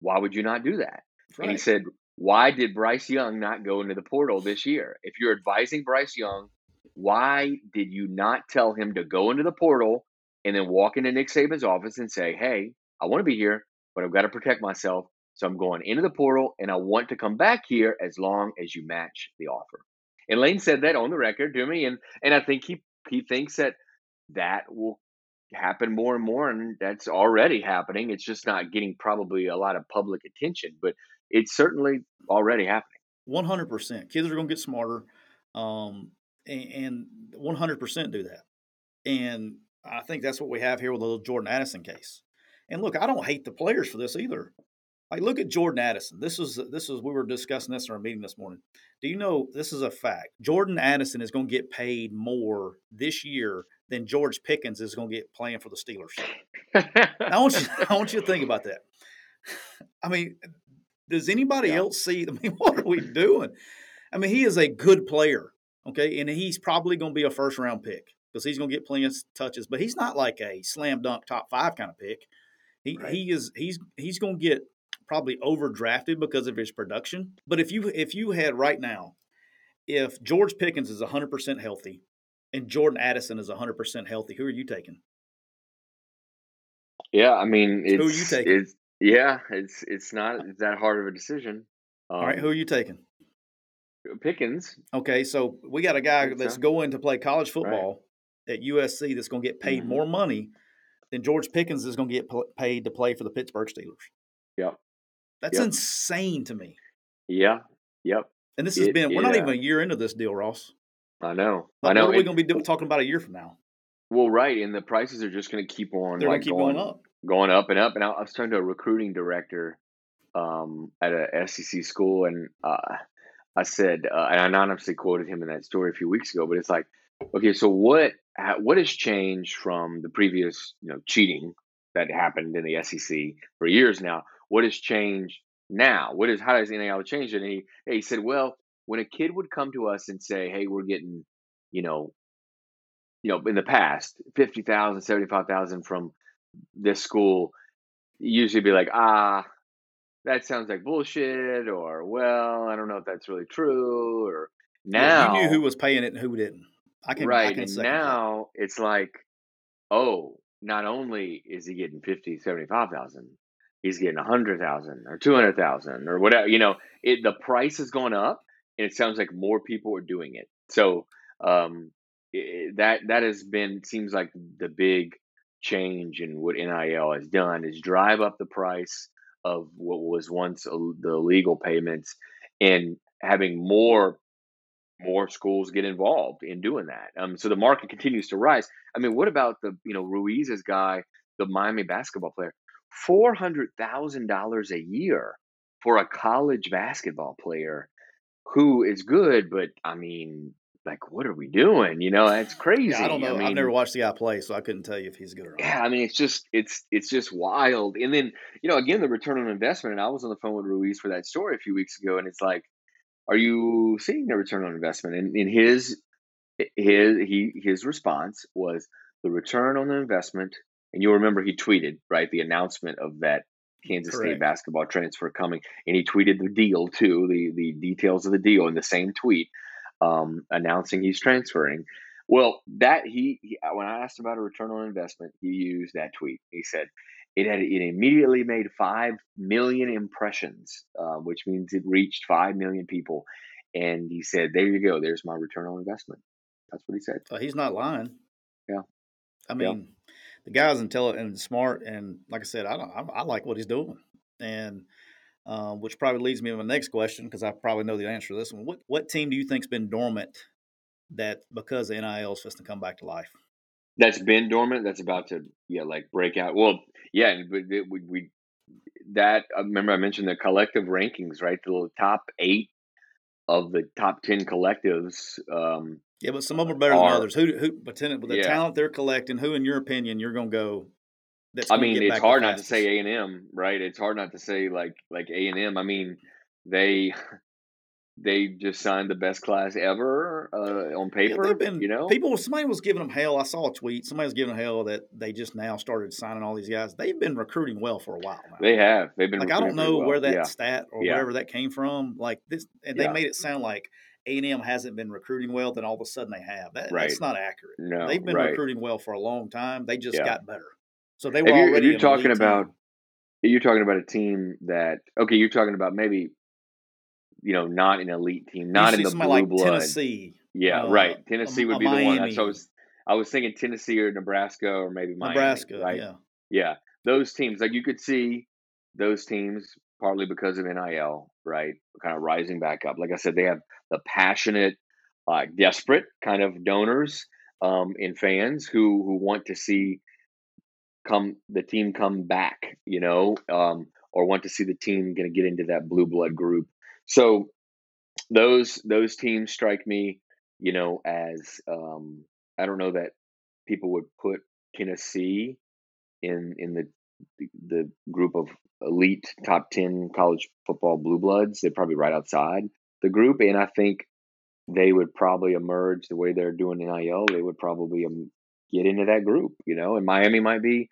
why would you not do that? Right. And he said, why did Bryce Young not go into the portal this year? If you're advising Bryce Young, why did you not tell him to go into the portal and then walk into Nick Saban's office and say, hey, I want to be here, but I've got to protect myself. So I'm going into the portal and I want to come back here as long as you match the offer. And Lane said that on the record to me. And, and I think he, he thinks that that will happen more and more and that's already happening. It's just not getting probably a lot of public attention but it's certainly already happening. 100% kids are going to get smarter um, and, 100% do that. And i think that's what we have here with the little jordan addison case. And look i don't hate the players for this either. Like look at jordan addison. This is this is we were discussing this in our meeting this morning. Do you know this is a fact. Jordan addison is going to get paid more this year than George Pickens is going to get playing for the Steelers. I want you, I want you to think about that. I mean, does anybody yeah. else see? I mean, what are we doing? I mean, he is a good player, okay, and he's probably going to be a first round pick because he's going to get plenty of touches. But he's not like a slam dunk top five kind of pick. He right. he is he's he's going to get probably overdrafted because of his production. But if you if you had right now, if George Pickens is 100% healthy and Jordan Addison is 100% healthy, who are you taking? Yeah, I mean, who are you taking? It's, yeah, it's it's not it's that hard of a decision. Um, All right, who are you taking? Pickens. Okay, so we got a guy that's so. going to play college football right. at USC that's going to get paid mm-hmm. more money than George Pickens is going to get paid to play for the Pittsburgh Steelers. Yep. That's yep. insane to me. Yeah. Yep. And this has it, been, we're not even a year into this deal, Ross. I know. Like, I know. What are we going to be doing, talking about a year from now? Well, right, and the prices are just going to keep on. They're like, keep going, going, up, going up and up. And I, I was talking to a recruiting director um, at a SEC school, and uh, I said, uh, and I anonymously quoted him in that story a few weeks ago. But it's like, okay, so what what has changed from the previous, you know, cheating that happened in the SEC for years now? What has changed now? What is how does NIL change it? And he he said, well, when a kid would come to us and say, hey, we're getting, you know, you know, in the past, 50,000, 75,000 from this school, usually be like, ah, that sounds like bullshit, or well, I don't know if that's really true, or now yeah, you knew who was paying it and who didn't. I can right, I can and now that. it's like, oh, not only is he getting 50, 75,000, he's getting 100,000 or 200,000 or whatever, you know, it the price has gone up and it sounds like more people are doing it. So, um, it, that that has been seems like the big change in what NIL has done is drive up the price of what was once the legal payments and having more more schools get involved in doing that. Um, so the market continues to rise. I mean, what about the you know Ruiz's guy, the Miami basketball player, four hundred thousand dollars a year for a college basketball player who is good, but I mean, like, what are we doing? You know, that's crazy. Yeah, I don't know. I have never watched the guy play, so I couldn't tell you if he's good or not. Yeah, I mean, it's just it's it's just wild. And then you know, again, the return on investment. And I was on the phone with Ruiz for that story a few weeks ago, and it's like, are you seeing the return on investment? And in his his he his response was the return on the investment. And you'll remember he tweeted right the announcement of that Kansas Correct. State basketball transfer coming, and he tweeted the deal too, the the details of the deal in the same tweet um, announcing he's transferring. Well, that he, he, when I asked about a return on investment, he used that tweet. He said it had it immediately made five million impressions, uh, which means it reached five million people. And he said, "There you go. There's my return on investment." That's what he said. Uh, he's not lying. Yeah. I mean. The guy's intelligent and smart, and like I said, I don't. I, I like what he's doing, and um, which probably leads me to my next question because I probably know the answer to this one. What what team do you think's been dormant that because the NIL is supposed to come back to life? That's been dormant. That's about to yeah like break out. Well, yeah, we, we, that I remember I mentioned the collective rankings, right? The top eight of the top ten collectives. Um, yeah, but some of them are better are, than others. Who who but with the yeah. talent they're collecting, who in your opinion you're going to go that's I mean, it's hard not to say A and M, right? It's hard not to say like like A and M. I mean, they they just signed the best class ever uh, on paper. Yeah, been, you know, people. Somebody was giving them hell. I saw a tweet. Somebody was giving them hell that they just now started signing all these guys. They've been recruiting well for a while now. They have. They've been like I don't know well. where that yeah. stat or yeah. wherever that came from. Like this, and they made it sound like A and M hasn't been recruiting well. Then all of a sudden they have. That, right. That's not accurate. No, they've been right. recruiting well for a long time. They just got better. So they were if you're, already. If you're talking about, you're talking about a team that okay, you're talking about maybe, you know, not an elite team, not in the blue like blood. Tennessee. Yeah, uh, right. Tennessee a, would be the one. So I was, I was thinking Tennessee or Nebraska or maybe Miami, Nebraska. Right? Yeah. Yeah, those teams like you could see those teams partly because of NIL, right? Kind of rising back up. Like I said, they have the passionate, uh, desperate kind of donors um, and fans who who want to see come the team come back, you know, um, or want to see the team going to get into that blue blood group. So those those teams strike me, you know, as um, I don't know that people would put Tennessee in in the the group of elite top 10 college football blue bloods they're probably right outside the group and i think they would probably emerge the way they're doing nil they would probably um, get into that group, you know. And Miami might be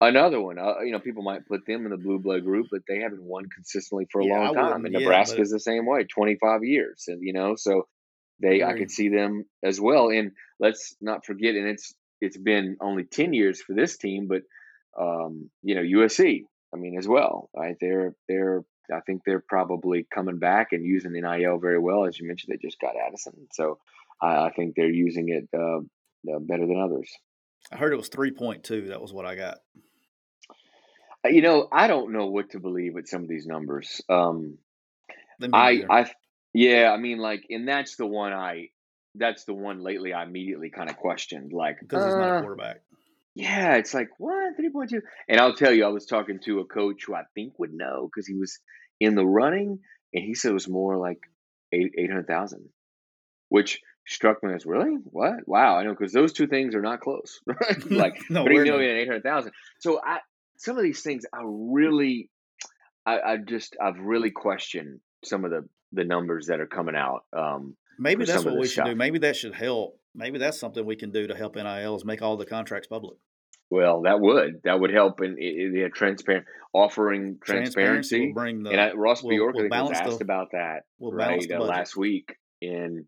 another one. Uh, you know, people might put them in the blue blood group, but they haven't won consistently for a yeah, long time. And yeah, Nebraska is the same way, twenty five years, and you know, so they I could see them as well. And let's not forget, and it's it's been only ten years for this team, but um, you know, USC. I mean, as well, right? They're they're I think they're probably coming back and using the NIL very well. As you mentioned, they just got Addison, so I, I think they're using it uh, better than others. I heard it was 3.2. That was what I got. Uh, you know, I don't know what to believe with some of these numbers. Um, I, I, yeah, I mean, like, and that's the one I, that's the one lately I immediately kind of questioned, like, because he's not a uh, quarterback. Yeah, it's like what three point two, and I'll tell you, I was talking to a coach who I think would know because he was in the running, and he said it was more like eight eight hundred thousand, which struck me as really what? Wow, I know because those two things are not close, right? like No, three not. and eight hundred thousand. So I some of these things I really, I, I just I've really questioned some of the the numbers that are coming out. Um, Maybe that's what we should do. Maybe that should help. Maybe that's something we can do to help NILs make all the contracts public. well, that would that would help in, in, in transparent offering transparency. will bring the and I, Ross will- Bjork will was asked the- about that will right uh, last week, and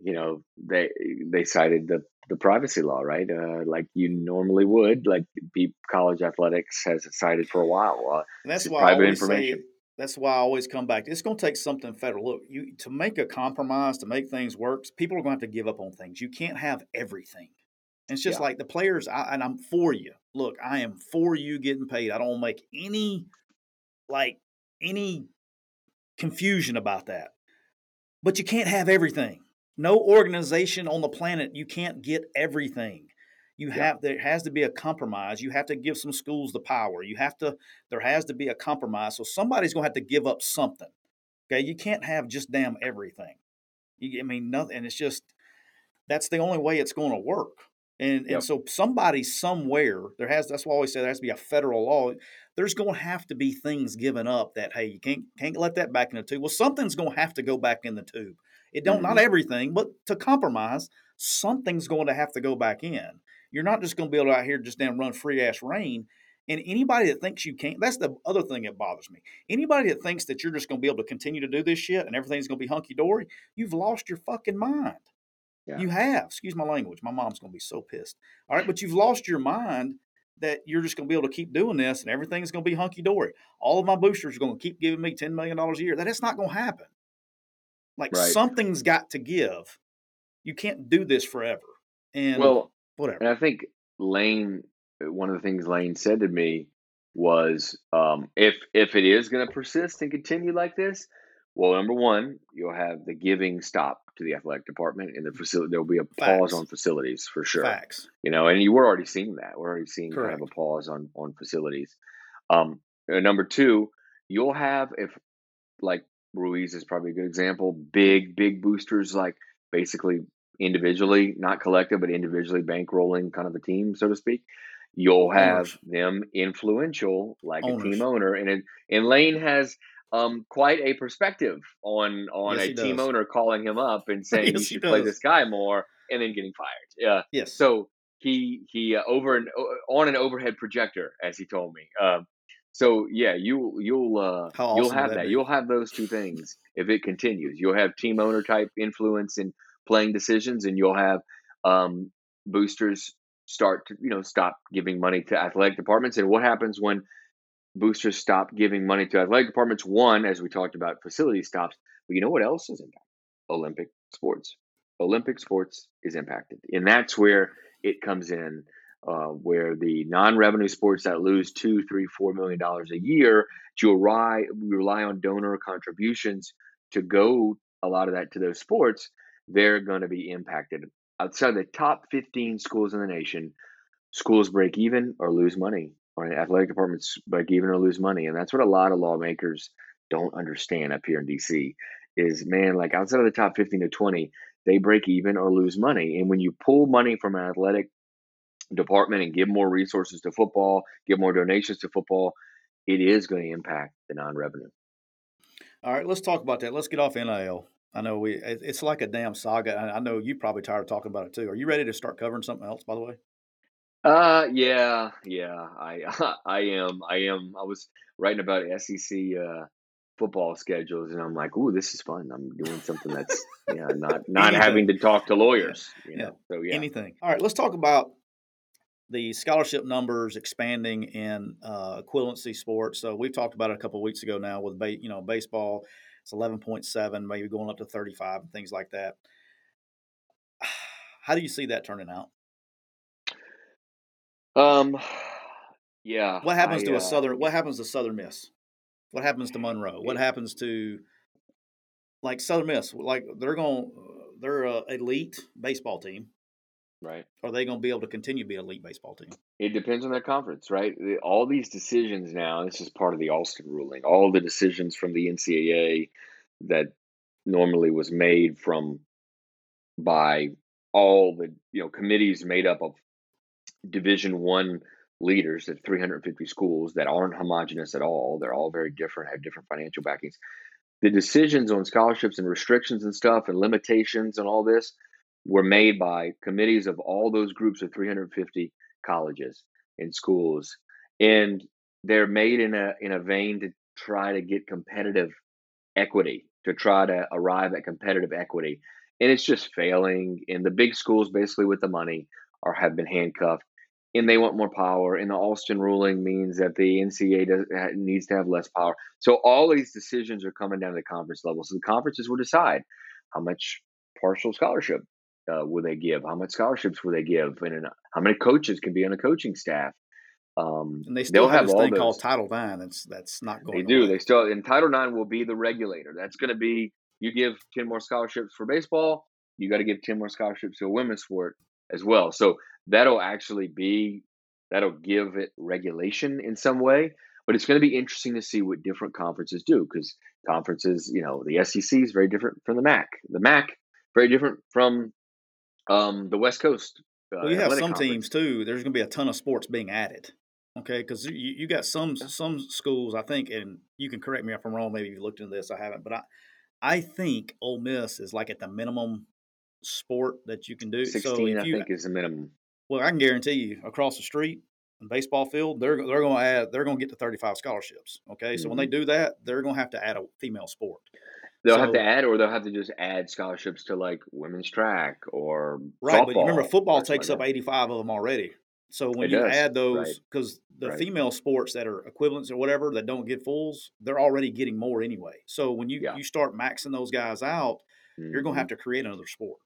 you know they they cited the the privacy law, right? Uh, like you normally would, like be, college athletics has cited for a while. Uh, And that's why I private always say information. That's why I always come back. It's going to take something federal. Look, you to make a compromise to make things work. People are going to have to give up on things. You can't have everything. And it's just Yeah. like the players. I, and I'm for you. Look, I am for you getting paid. I don't make any like any confusion about that. But you can't have everything. No organization on the planet you can't get everything. You Yeah. have there has to be a compromise. You have to give some schools the power. You have to there has to be a compromise. So somebody's going to have to give up something. Okay, you can't have just damn everything. You, I mean, nothing. And it's just that's the only way it's going to work. And Yep. and so somebody somewhere there has that's why I always say there has to be a federal law. There's going to have to be things given up that hey you can't can't let that back in the tube. Well, something's going to have to go back in the tube. It don't not mm-hmm. everything, but to compromise, something's going to have to go back in. You're not just going to be able to out here just damn run free ass rain. And anybody that thinks you can't, that's the other thing that bothers me. Anybody that thinks that you're just going to be able to continue to do this shit and everything's going to be hunky dory, you've lost your fucking mind. Yeah. You have. Excuse my language. My mom's going to be so pissed. All right, but you've lost your mind that you're just going to be able to keep doing this and everything's going to be hunky dory. All of my boosters are going to keep giving me $10 million a year. That is not going to happen. Like Right. something's got to give. You can't do this forever. And well, whatever. And I think Lane, uh, one of the things Lane said to me was, um, if if it is going to persist and continue like this, well, number one, you'll have the giving stop to the athletic department, and the facility there will be a pause Facts. on facilities for sure. Facts. You know, and you were already seeing that. We're already seeing kind of a pause on on facilities. Um, number two, you'll have if like Ruiz is probably a good example. Big big boosters like basically individually, not collective, but individually bankrolling kind of a team, so to speak. You'll have Owners. them influential like a team owner, and it, and Lane has um, quite a perspective on on Yes, a team does. owner calling him up and saying you Yes, he should play this guy more, and then getting fired. Yeah, Yes. so he he uh, over an on an overhead projector, as he told me. Um, so yeah, you you'll uh, How you'll have that that. You'll have those two things if it continues. You'll have team owner type influence in playing decisions, and you'll have um, boosters start to you know stop giving money to athletic departments. And what happens when boosters stop giving money to athletic departments? One, as we talked about, facility stops. But you know what else is impacted? Olympic sports. Olympic sports is impacted, and that's where it comes in. Uh, where the non-revenue sports that lose two, three, four million dollars a year, you rely rely on donor contributions to go a lot of that to those sports. They're going to be impacted. Outside the top 15 schools in the nation, schools break even or lose money, or athletic departments break even or lose money, and that's what a lot of lawmakers don't understand up here in DC. Is man, like outside of the top 15 to 20, they break even or lose money, and when you pull money from an athletic department and give more resources to football, give more donations to football, it is going to impact the non-revenue. All right, let's talk about that. Let's get off NIL. I know we it's like a damn saga. I I know you probably tired of talking about it too. Are you ready to start covering something else? By the way, Uh, yeah, yeah, I, I am, I am. I was writing about SEC uh, football schedules, and I'm like, ooh, this is fun. I'm doing something that's, yeah, not not having to talk to lawyers, you Yeah. know. So yeah, anything. All right, let's talk about the scholarship numbers expanding in uh, equivalency sports. So we've talked about it a couple of weeks ago now with ba- you know baseball. It's eleven point seven, maybe going up to thirty five and things like that. How do you see that turning out? um, yeah. What happens I, to uh, a Southern? What happens to Southern Miss? What happens to Monroe? What happens to like Southern Miss? Like they're going, they're a elite baseball team. Right. Are they going to be able to continue to be an elite baseball team? It depends on their conference, right? All these decisions now, this is part of the Alston ruling. All the decisions from the NCAA that normally was made from by all the you know committees made up of Division One leaders at 350 schools that aren't homogenous at all. They're all very different, have different financial backings. The decisions on scholarships and restrictions and stuff and limitations and all this were made by committees of all those groups of 350 colleges and schools. And they're made in a in a vein to try to get competitive equity to try to arrive at competitive equity. And it's just failing and the big schools basically with the money are have been handcuffed and they want more power and the alston ruling means that the ncaa does, needs to have less power. So all these decisions are coming down to the conference level. So the conferences will decide how much partial scholarship uh, will they give? How much scholarships will they give? And, how many coaches can be on a coaching staff? Um, and they still have, have this thing those. called Title IX. That's that's not going. They do. Away. They still and Title IX will be the regulator. That's going to be you give ten more scholarships for baseball. You got to give ten more scholarships to a women's sport as well. So that'll actually be that'll give it regulation in some way. But it's going to be interesting to see what different conferences do because conferences, you know, the SEC is very different from the MAC. The MAC very different from um, the West Coast. Uh, well, you have some Conference. teams too. There's going to be a ton of sports being added. Okay, because you, you got some some schools, I think, and you can correct me if I'm wrong. Maybe you looked into this, I haven't, but I I think Ole Miss is like at the minimum sport that you can do. Sixteen, so I you, think, is the minimum. Well, I can guarantee you, across the street, baseball field, they're they're going to add they're going to get to 35 scholarships. Okay, so mm-hmm. when they mm-hmm. do that, they're going to have to add a female sport. They'll so, have to add, or they'll have to just add scholarships to like women's track or right. but you remember, football takes up eighty five of them already. So when it you does. add those, because right. the right. female sports that are equivalents or whatever that don't get fulls, they're already getting more anyway. So when you yeah. you start maxing those guys out, mm-hmm. you're going to have to create another sport.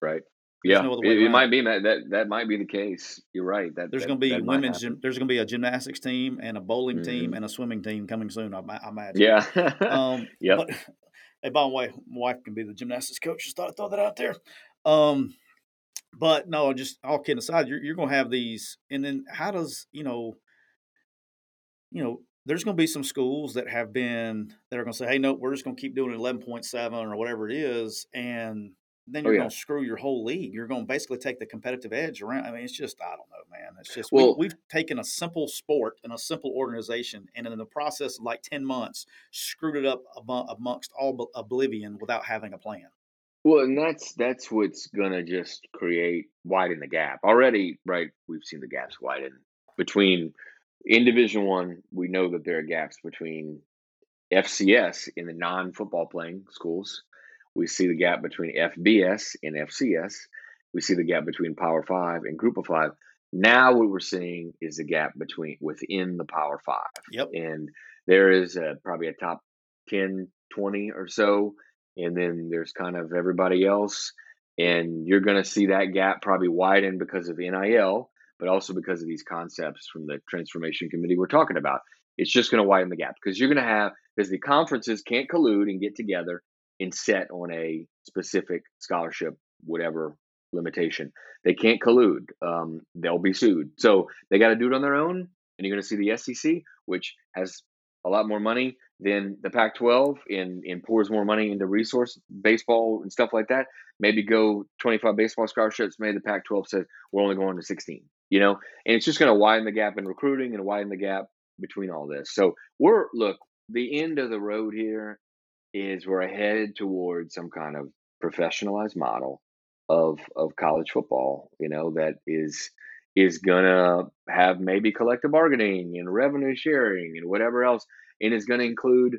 Right. There's yeah, no it, it might be that, that that might be the case. You're right. That there's going to be women's. Gym, there's going to be a gymnastics team and a bowling mm-hmm. team and a swimming team coming soon. I, I imagine. Yeah. um, yeah. Hey, by the way, my wife can be the gymnastics coach. Just thought I'd throw that out there. Um, but no, just all kidding aside, you're, you're going to have these, and then how does you know, you know, there's going to be some schools that have been that are going to say, hey, no, we're just going to keep doing 11.7 or whatever it is, and then oh, you're oh, yeah. going to screw your whole league. You're going to basically take the competitive edge around. I mean, it's just I don't know, man. It's just well, we, have taken a simple sport and a simple organization, and in the process of like ten months, screwed it up amongst all oblivion without having a plan. Well, and that's that's what's gonna just create widen the gap. Already, right? We've seen the gaps widen between in Division One. We know that there are gaps between FCS in the non-football playing schools we see the gap between FBS and FCS. We see the gap between Power Five and Group of Five. Now, what we're seeing is the gap between within the Power Five. Yep. And there is a, probably a top 10, 20 or so. And then there's kind of everybody else. And you're going to see that gap probably widen because of NIL, but also because of these concepts from the transformation committee we're talking about. It's just going to widen the gap because you're going to have, because the conferences can't collude and get together and set on a specific scholarship, whatever limitation. They can't collude. Um, they'll be sued. So they got to do it on their own. And you're going to see the SEC, which has a lot more money than the Pac 12 and, and pours more money into resource baseball and stuff like that. Maybe go 25 baseball scholarships. Maybe the Pac 12 says we're only going to 16, you know? And it's just going to widen the gap in recruiting and widen the gap between all this. So we're, look, the end of the road here is we're headed towards some kind of professionalized model of of college football, you know, that is is gonna have maybe collective bargaining and revenue sharing and whatever else, and is gonna include,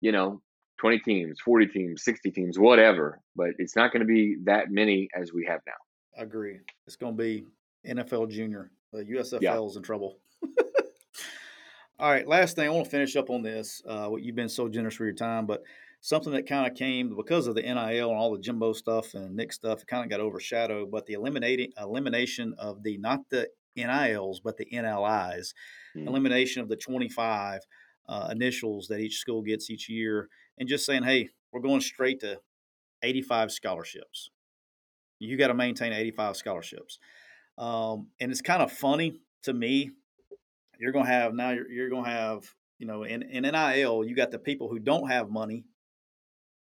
you know, 20 teams, 40 teams, 60 teams, whatever, but it's not going to be that many as we have now. I agree. It's going to be NFL junior. The USFL yeah. is in trouble. All right, last thing I want to finish up on this. Uh, what you've been so generous for your time, but something that kind of came because of the NIL and all the Jimbo stuff and Nick stuff, it kind of got overshadowed. But the eliminating elimination of the not the NILs but the NLIs, mm. elimination of the 25 uh, initials that each school gets each year, and just saying, hey, we're going straight to 85 scholarships. You got to maintain 85 scholarships. Um, and it's kind of funny to me. You're going to have now, you're, you're going to have, you know, in, in NIL, you got the people who don't have money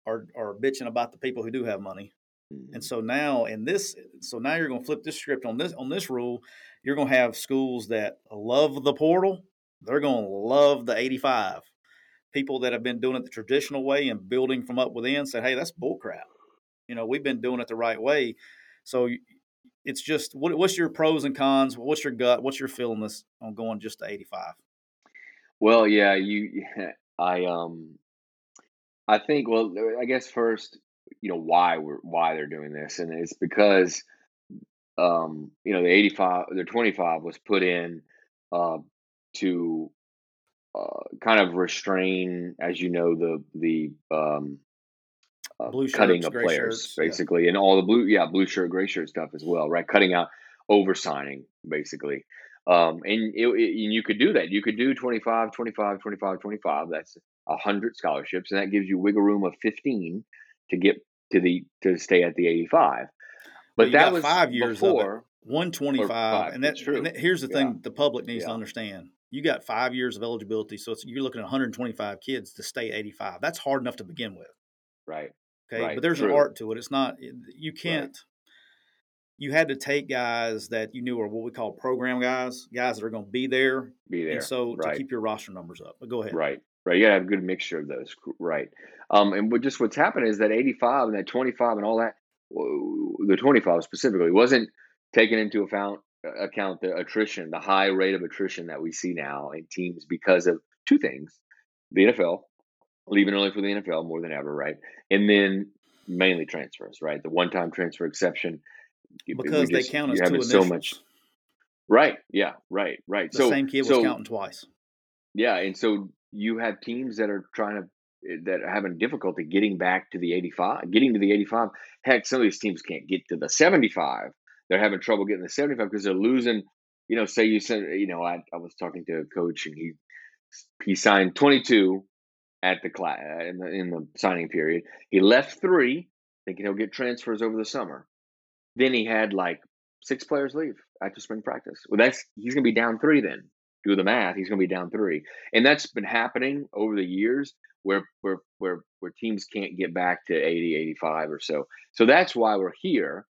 are, are bitching about the people who do have money. And Mhm. so now in this, so now you're going to flip this script on this on this rule. You're going to have schools that love the portal. They're going to love the 85. People that have been doing it the traditional way and building from up within said, "Hey, that's bullcrap." You know, we've been doing it the right way. So it's just what, what's your pros and cons? What's your gut? What's your feeling this on going just to 85? Well, yeah, you, I, um, I think, well, I guess first, you know, why we're, why they're doing this. And it's because, um, you know, the 85, the 25 was put in, uh, to, uh, kind of restrain, as you know, the, the, um, Blue cutting shirts, of players, shirts, yeah. basically, and all the blue, yeah, blue shirt, gray shirt stuff as well, right? Cutting out oversigning, basically. Um, and it, it, and you could do that. You could do 25, 25, 25, 25. That's 100 scholarships, and that gives you wiggle room of 15 to get to the to stay at the 85. But you that was five years before. 125 five, and that's true. and that- here's the Yeah. thing the public needs to understand you got five years of eligibility so it's, you're looking at 125 kids to stay 85 that's hard enough to begin with Right. Okay Right, but there's an art to it it's not you can't you had to take guys that you knew are what we call program guys guys that are going to be there Be there. and so right. to keep your roster numbers up but go ahead Right, right. You gotta have a good mixture of those, right? Um, and what just what's happened is that 85 and that 25 and all that, the 25 specifically wasn't taken into account account the attrition, the high rate of attrition that we see now in teams because of two things: the NFL leaving early for the NFL more than ever, right? And then mainly transfers, right? The one-time transfer exception because they just- count you're as two so much, right? Yeah, right, right. the so same kid was so, counting twice yeah, and so you have teams that are trying to eh, that are having difficulty getting back to the 85, getting to the 85. Heck, some of these teams can't get to the 75. They're having trouble getting the 75 because they're losing. You know, say you said, You know, I, I was talking to a coach and he he signed 22 at the class uh, in the in the signing period. He left three, thinking he'll get transfers over the summer. Then he had like six players leave after spring practice. Well, that's he's going to be down three then do the math, he's going to be down three, and that's been happening over the years where where where where teams can't get back to 80, 85 or so. So that's why we're here.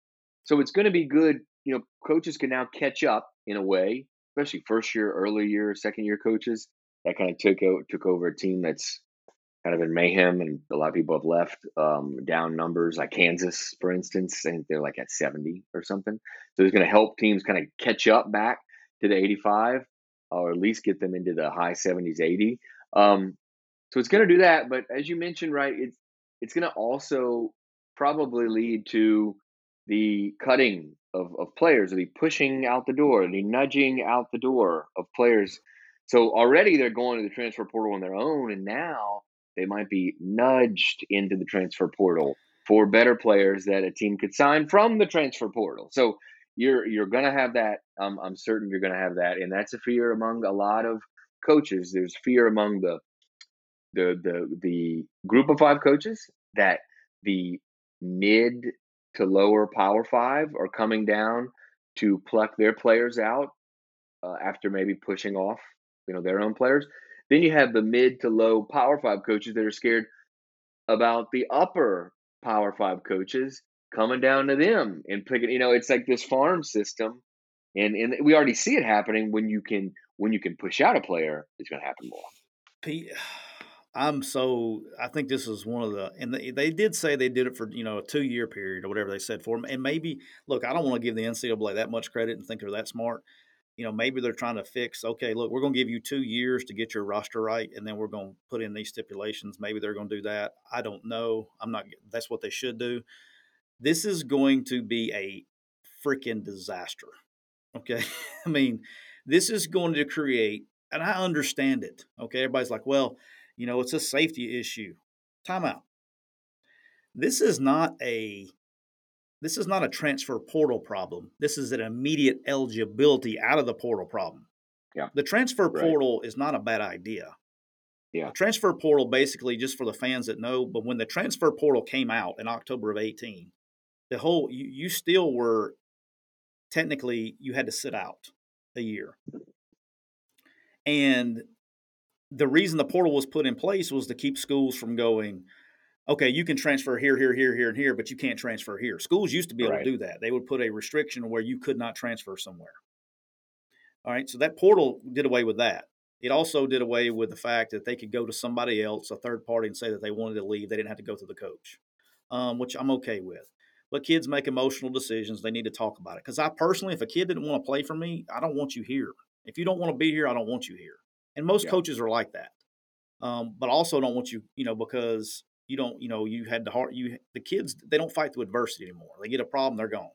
So it's going to be good. You know, coaches can now catch up in a way, especially first year, early year, second year coaches that kind of took o- took over a team that's kind of in mayhem, and a lot of people have left. Um, down numbers like Kansas, for instance, I think they're like at 70 or something. So it's going to help teams kind of catch up back to the 85 or at least get them into the high 70s, 80. Um, so it's going to do that. But as you mentioned, right, it's it's going to also probably lead to the cutting of, of players, the pushing out the door, the nudging out the door of players. So already they're going to the transfer portal on their own, and now they might be nudged into the transfer portal for better players that a team could sign from the transfer portal. So you're you're going to have that. Um, I'm certain you're going to have that, and that's a fear among a lot of coaches. There's fear among the the the the group of five coaches that the mid to lower power five are coming down to pluck their players out uh, after maybe pushing off you know their own players. Then you have the mid to low power five coaches that are scared about the upper power five coaches coming down to them and picking. You know, it's like this farm system, and and we already see it happening when you can when you can push out a player. It's going to happen more. Pete, I'm so. I think this is one of the, and they, they did say they did it for you know a two year period or whatever they said for them. And maybe, look, I don't want to give the NCAA that much credit and think they're that smart. You know, maybe they're trying to fix. Okay, look, we're going to give you two years to get your roster right, and then we're going to put in these stipulations. Maybe they're going to do that. I don't know. I'm not. That's what they should do. This is going to be a freaking disaster. Okay, I mean, this is going to create, and I understand it. Okay, everybody's like, well you know, it's a safety issue. Timeout. This is not a this is not a transfer portal problem. This is an immediate eligibility out of the portal problem. Yeah. The transfer Right. portal is not a bad idea. Yeah. The transfer portal basically just for the fans that know, but when the transfer portal came out in October of 18, the whole you, you still were technically you had to sit out a year. And the reason the portal was put in place was to keep schools from going, okay, you can transfer here, here, here, here, and here, but you can't transfer here. Schools used to be able right. to do that. They would put a restriction where you could not transfer somewhere. All right, so that portal did away with that. It also did away with the fact that they could go to somebody else, a third party, and say that they wanted to leave. They didn't have to go to the coach, um, which I'm okay with. But kids make emotional decisions. They need to talk about it. Because I personally, if a kid didn't want to play for me, I don't want you here. If you don't want to be here, I don't want you here. And most yeah. coaches are like that. Um, but also don't want you, you know, because you don't, you know, you had the heart, you, the kids, they don't fight through adversity anymore. They get a problem, they're gone.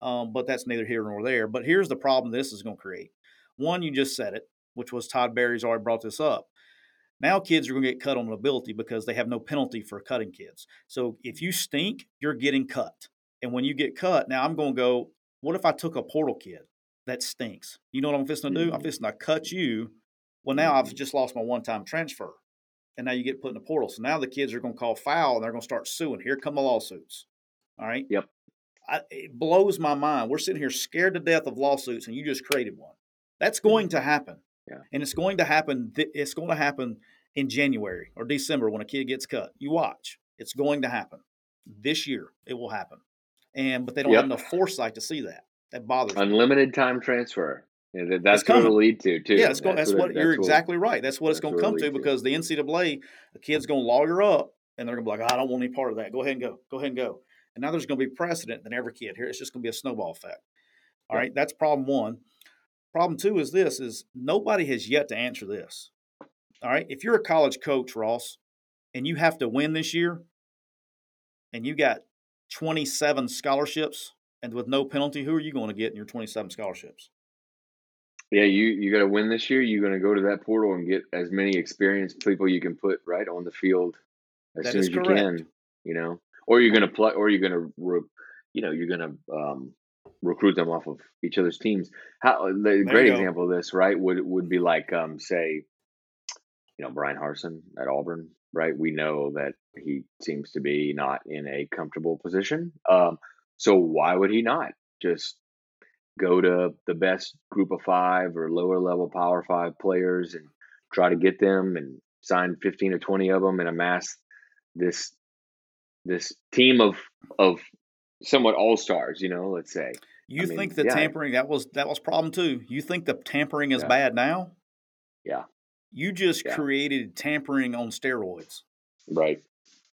Um, but that's neither here nor there. But here's the problem this is going to create. One, you just said it, which was Todd Berry's already brought this up. Now kids are going to get cut on ability because they have no penalty for cutting kids. So if you stink, you're getting cut. And when you get cut, now I'm going to go, what if I took a portal kid that stinks? You know what I'm fixing to do? I'm mm-hmm. fixing to cut you. Well, now I've just lost my one time transfer. And now you get put in the portal. So now the kids are going to call foul and they're going to start suing. Here come the lawsuits. All right. Yep. I, it blows my mind. We're sitting here scared to death of lawsuits, and you just created one. That's mm-hmm. going to happen. Yeah. And it's going to happen. It's going to happen in January or December when a kid gets cut. You watch. It's going to happen. This year, it will happen. And but they don't yep. have enough foresight to see that. That bothers Unlimited me. time transfer. Yeah, that's what it'll lead to too. Yeah, it's going, that's, that's, what, what you're that's exactly right. That's what it's going to come to because the NCAA, the kid's going to lawyer up and they're going to be like, I don't want any part of that. Go ahead and go. Go ahead and go. And now there's going to be precedent than every kid here. It's just going to be a snowball effect. All right, that's problem one. Problem two is this: is nobody has yet to answer this. All right, if you're a college coach, Ross, and you have to win this year, and you got 27 scholarships and with no penalty, who are you going to get in your 27 scholarships? Yeah, you you got to win this year. You're going to go to that portal and get as many experienced people you can put right on the field as that soon as you can. You know, or you're going to play, or you're going to, you know, you're going to um, recruit them off of each other's teams. How the there great example of this, right, would would be like um, say, you know, Bryan Harsin at Auburn, right? We know that he seems to be not in a comfortable position. Um, so why would he not just go to the best group of five or lower level power five players and try to get them and sign 15 or 20 of them and amass this this team of of somewhat all stars, you know, let's say. You I think the yeah. tampering that was that was problem too. You think the tampering is yeah. bad now? Yeah. You just yeah. created tampering on steroids. Right.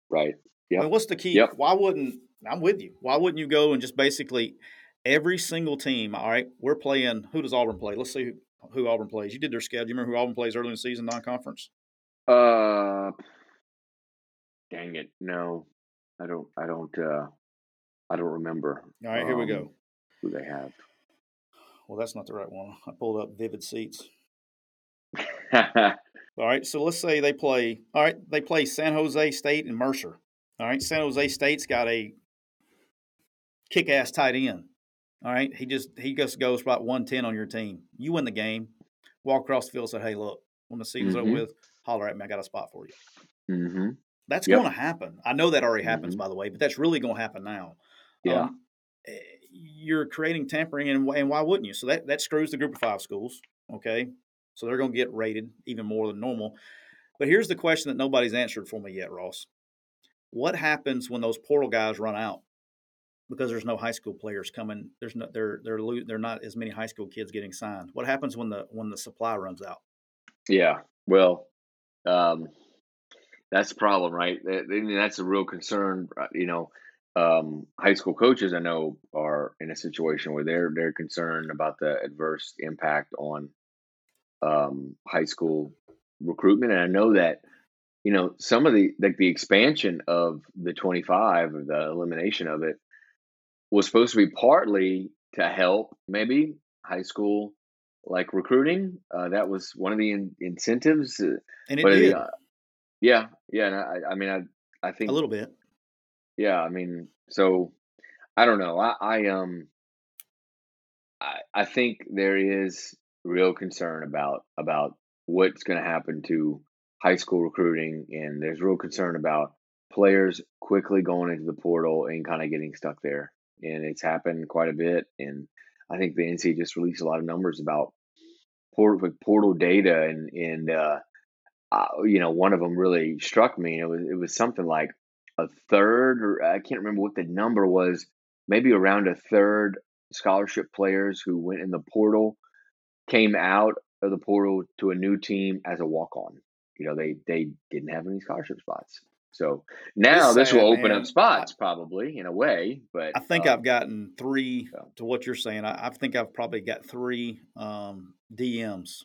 Right. Yeah. I mean, what's the key? Yep. Why wouldn't I'm with you. Why wouldn't you go and just basically every single team, all right, we're playing who does Auburn play? Let's see who, who Auburn plays. You did their schedule. You remember who Auburn plays early in the season, non conference? Uh dang it. No. I don't I don't uh I don't remember. All right, here we go. Um, who they have. Well, that's not the right one. I pulled up Vivid Seats. all right, so let's say they play. All right, they play San Jose State and Mercer. All right, San Jose State's got a kick-ass tight end. All right, he just he just goes about one ten on your team. You win the game. Walk across the field, say, "Hey, look, when the season's mm-hmm. over with, holler at me. I got a spot for you." Mm-hmm. That's yep. going to happen. I know that already happens, mm-hmm. by the way, but that's really going to happen now. Yeah. Um, eh, you're creating tampering, and, and why wouldn't you? So that, that screws the group of five schools. Okay. So they're going to get rated even more than normal. But here's the question that nobody's answered for me yet, Ross. What happens when those portal guys run out? Because there's no high school players coming. There's no they're they're they're not as many high school kids getting signed. What happens when the when the supply runs out? Yeah. Well, um, that's the problem, right? That's a real concern. Uh, you know, um, high school coaches I know are in a situation where they're they're concerned about the adverse impact on um, high school recruitment, and I know that you know some of the like the expansion of the 25 or the elimination of it was supposed to be partly to help maybe high school like recruiting. Uh, that was one of the in- incentives, uh, and it did. Uh, yeah, yeah. And I, I mean, I, I think a little bit. Yeah, I mean, so I don't know. I, I um, I, I think there is real concern about about what's going to happen to high school recruiting, and there's real concern about players quickly going into the portal and kind of getting stuck there. And it's happened quite a bit. And I think the NCAA just released a lot of numbers about portal, portal data, and and uh, uh, you know one of them really struck me. It was it was something like a third, or I can't remember what the number was. Maybe around a third scholarship players who went in the portal came out of the portal to a new team as a walk on. You know, they they didn't have any scholarship spots. So now this will open man. up spots, probably in a way. But I think um, I've gotten three so. to what you're saying. I, I, think I've probably got three um, DMs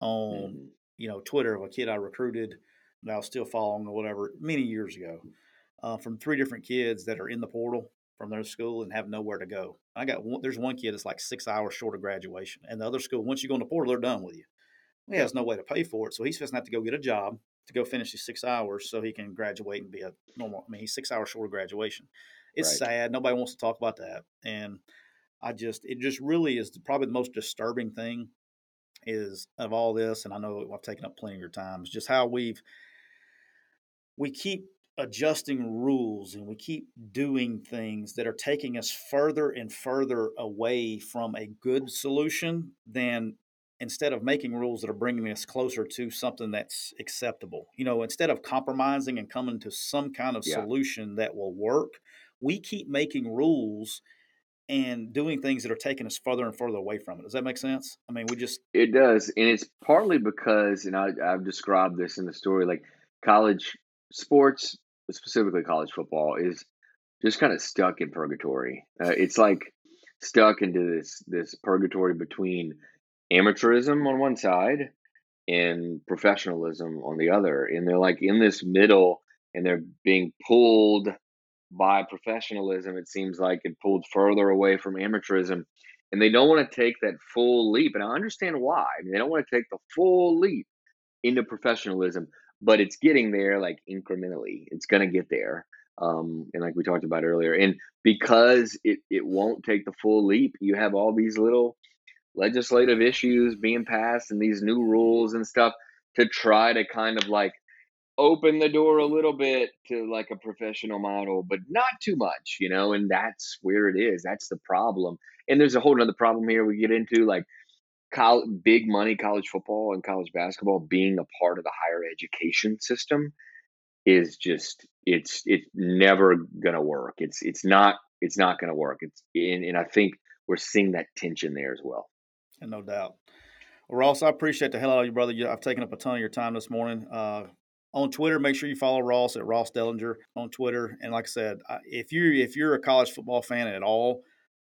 on mm-hmm. you know Twitter of a kid I recruited that I was still following or whatever many years ago uh, from three different kids that are in the portal from their school and have nowhere to go. I got one, there's one kid that's like six hours short of graduation, and the other school once you go in the portal, they're done with you. He has no way to pay for it, so he's just going to have to go get a job to go finish his six hours so he can graduate and be a normal. I mean, he's six hours short of graduation. It's right. sad. Nobody wants to talk about that, and I just it just really is probably the most disturbing thing is of all this. And I know I've taken up plenty of your time. Is just how we've we keep adjusting rules and we keep doing things that are taking us further and further away from a good solution than instead of making rules that are bringing us closer to something that's acceptable. You know, instead of compromising and coming to some kind of yeah. solution that will work, we keep making rules and doing things that are taking us further and further away from it. Does that make sense? I mean, we just it does, and it's partly because, and I, I've described this in the story, like college sports specifically college football, is just kind of stuck in purgatory. Uh, it's like stuck into this this purgatory between amateurism on one side and professionalism on the other, and they're like in this middle, and they're being pulled by professionalism. It seems like it pulled further away from amateurism, and they don't want to take that full leap. And I understand why. I mean, they don't want to take the full leap into professionalism but it's getting there like incrementally. It's going to get there. Um, and like we talked about earlier, and because it, it won't take the full leap, you have all these little legislative issues being passed and these new rules and stuff to try to kind of like open the door a little bit to like a professional model, but not too much, you know, and that's where it is. That's the problem. And there's a whole other problem here we get into like college, big money college football and college basketball being a part of the higher education system is just it's it's never gonna work. It's it's not it's not gonna work. It's and, and I think we're seeing that tension there as well. And no doubt. Well, Ross, I appreciate the hell out of you, brother. I've taken up a ton of your time this morning. Uh, on Twitter, make sure you follow Ross at Ross Dellenger on Twitter. And like I said, if you if you're a college football fan at all,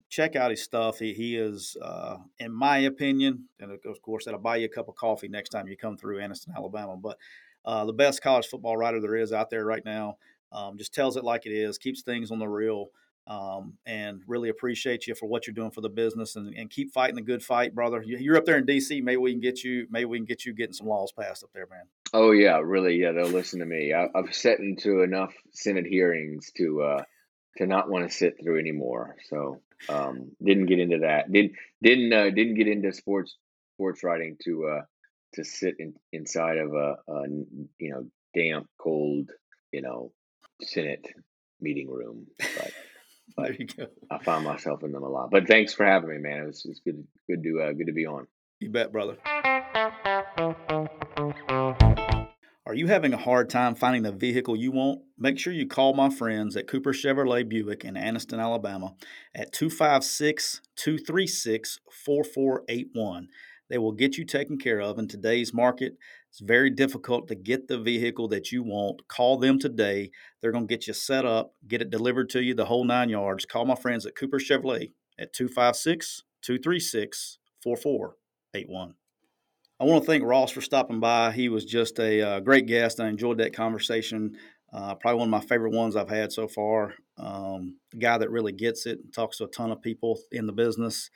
check out his stuff. He, he is, uh, in my opinion, and of course, that'll buy you a cup of coffee next time you come through Anniston, Alabama. But uh, the best college football writer there is out there right now. Um, just tells it like it is, keeps things on the real, um, and really appreciate you for what you're doing for the business and, and keep fighting the good fight, brother. You're up there in DC. Maybe we can get you. Maybe we can get you getting some laws passed up there, man. Oh yeah, really? Yeah, they'll listen to me. I, have sat into enough Senate hearings to uh, to not want to sit through anymore. So um, didn't get into that. Didn't didn't uh, didn't get into sports sports writing to uh, to sit in, inside of a, a you know damp, cold, you know, Senate meeting room. But, there you go. I found myself in them a lot. But thanks for having me, man. It was, it's good good to uh, good to be on. You bet, brother. Are you having a hard time finding the vehicle you want? Make sure you call my friends at Cooper Chevrolet Buick in Anniston, Alabama at 256 236 4481. They will get you taken care of in today's market. It's very difficult to get the vehicle that you want. Call them today. They're going to get you set up, get it delivered to you the whole nine yards. Call my friends at Cooper Chevrolet at 256 236 4481. I want to thank Ross for stopping by. He was just a uh, great guest. I enjoyed that conversation. Uh, probably one of my favorite ones I've had so far. Um, guy that really gets it, talks to a ton of people in the business.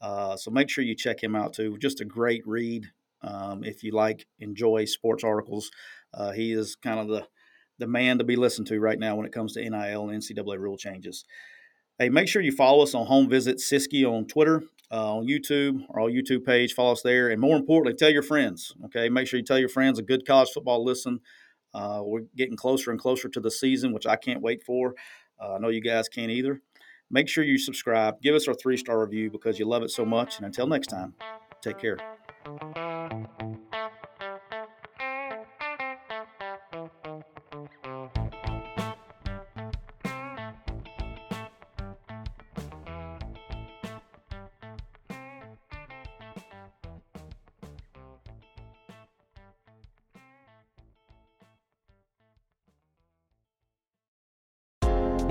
Uh, so make sure you check him out too. Just a great read um, if you like enjoy sports articles. Uh, he is kind of the the man to be listened to right now when it comes to NIL and NCAA rule changes. Hey, make sure you follow us on Home Visit Siskey on Twitter uh, on YouTube, our YouTube page. Follow us there, and more importantly, tell your friends. Okay, make sure you tell your friends a good college football listen. Uh, we're getting closer and closer to the season, which I can't wait for. Uh, I know you guys can't either. Make sure you subscribe. Give us our three star review because you love it so much. And until next time, take care.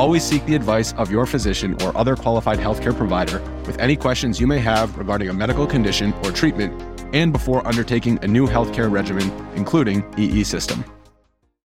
Always seek the advice of your physician or other qualified healthcare provider with any questions you may have regarding a medical condition or treatment and before undertaking a new healthcare regimen, including EE system.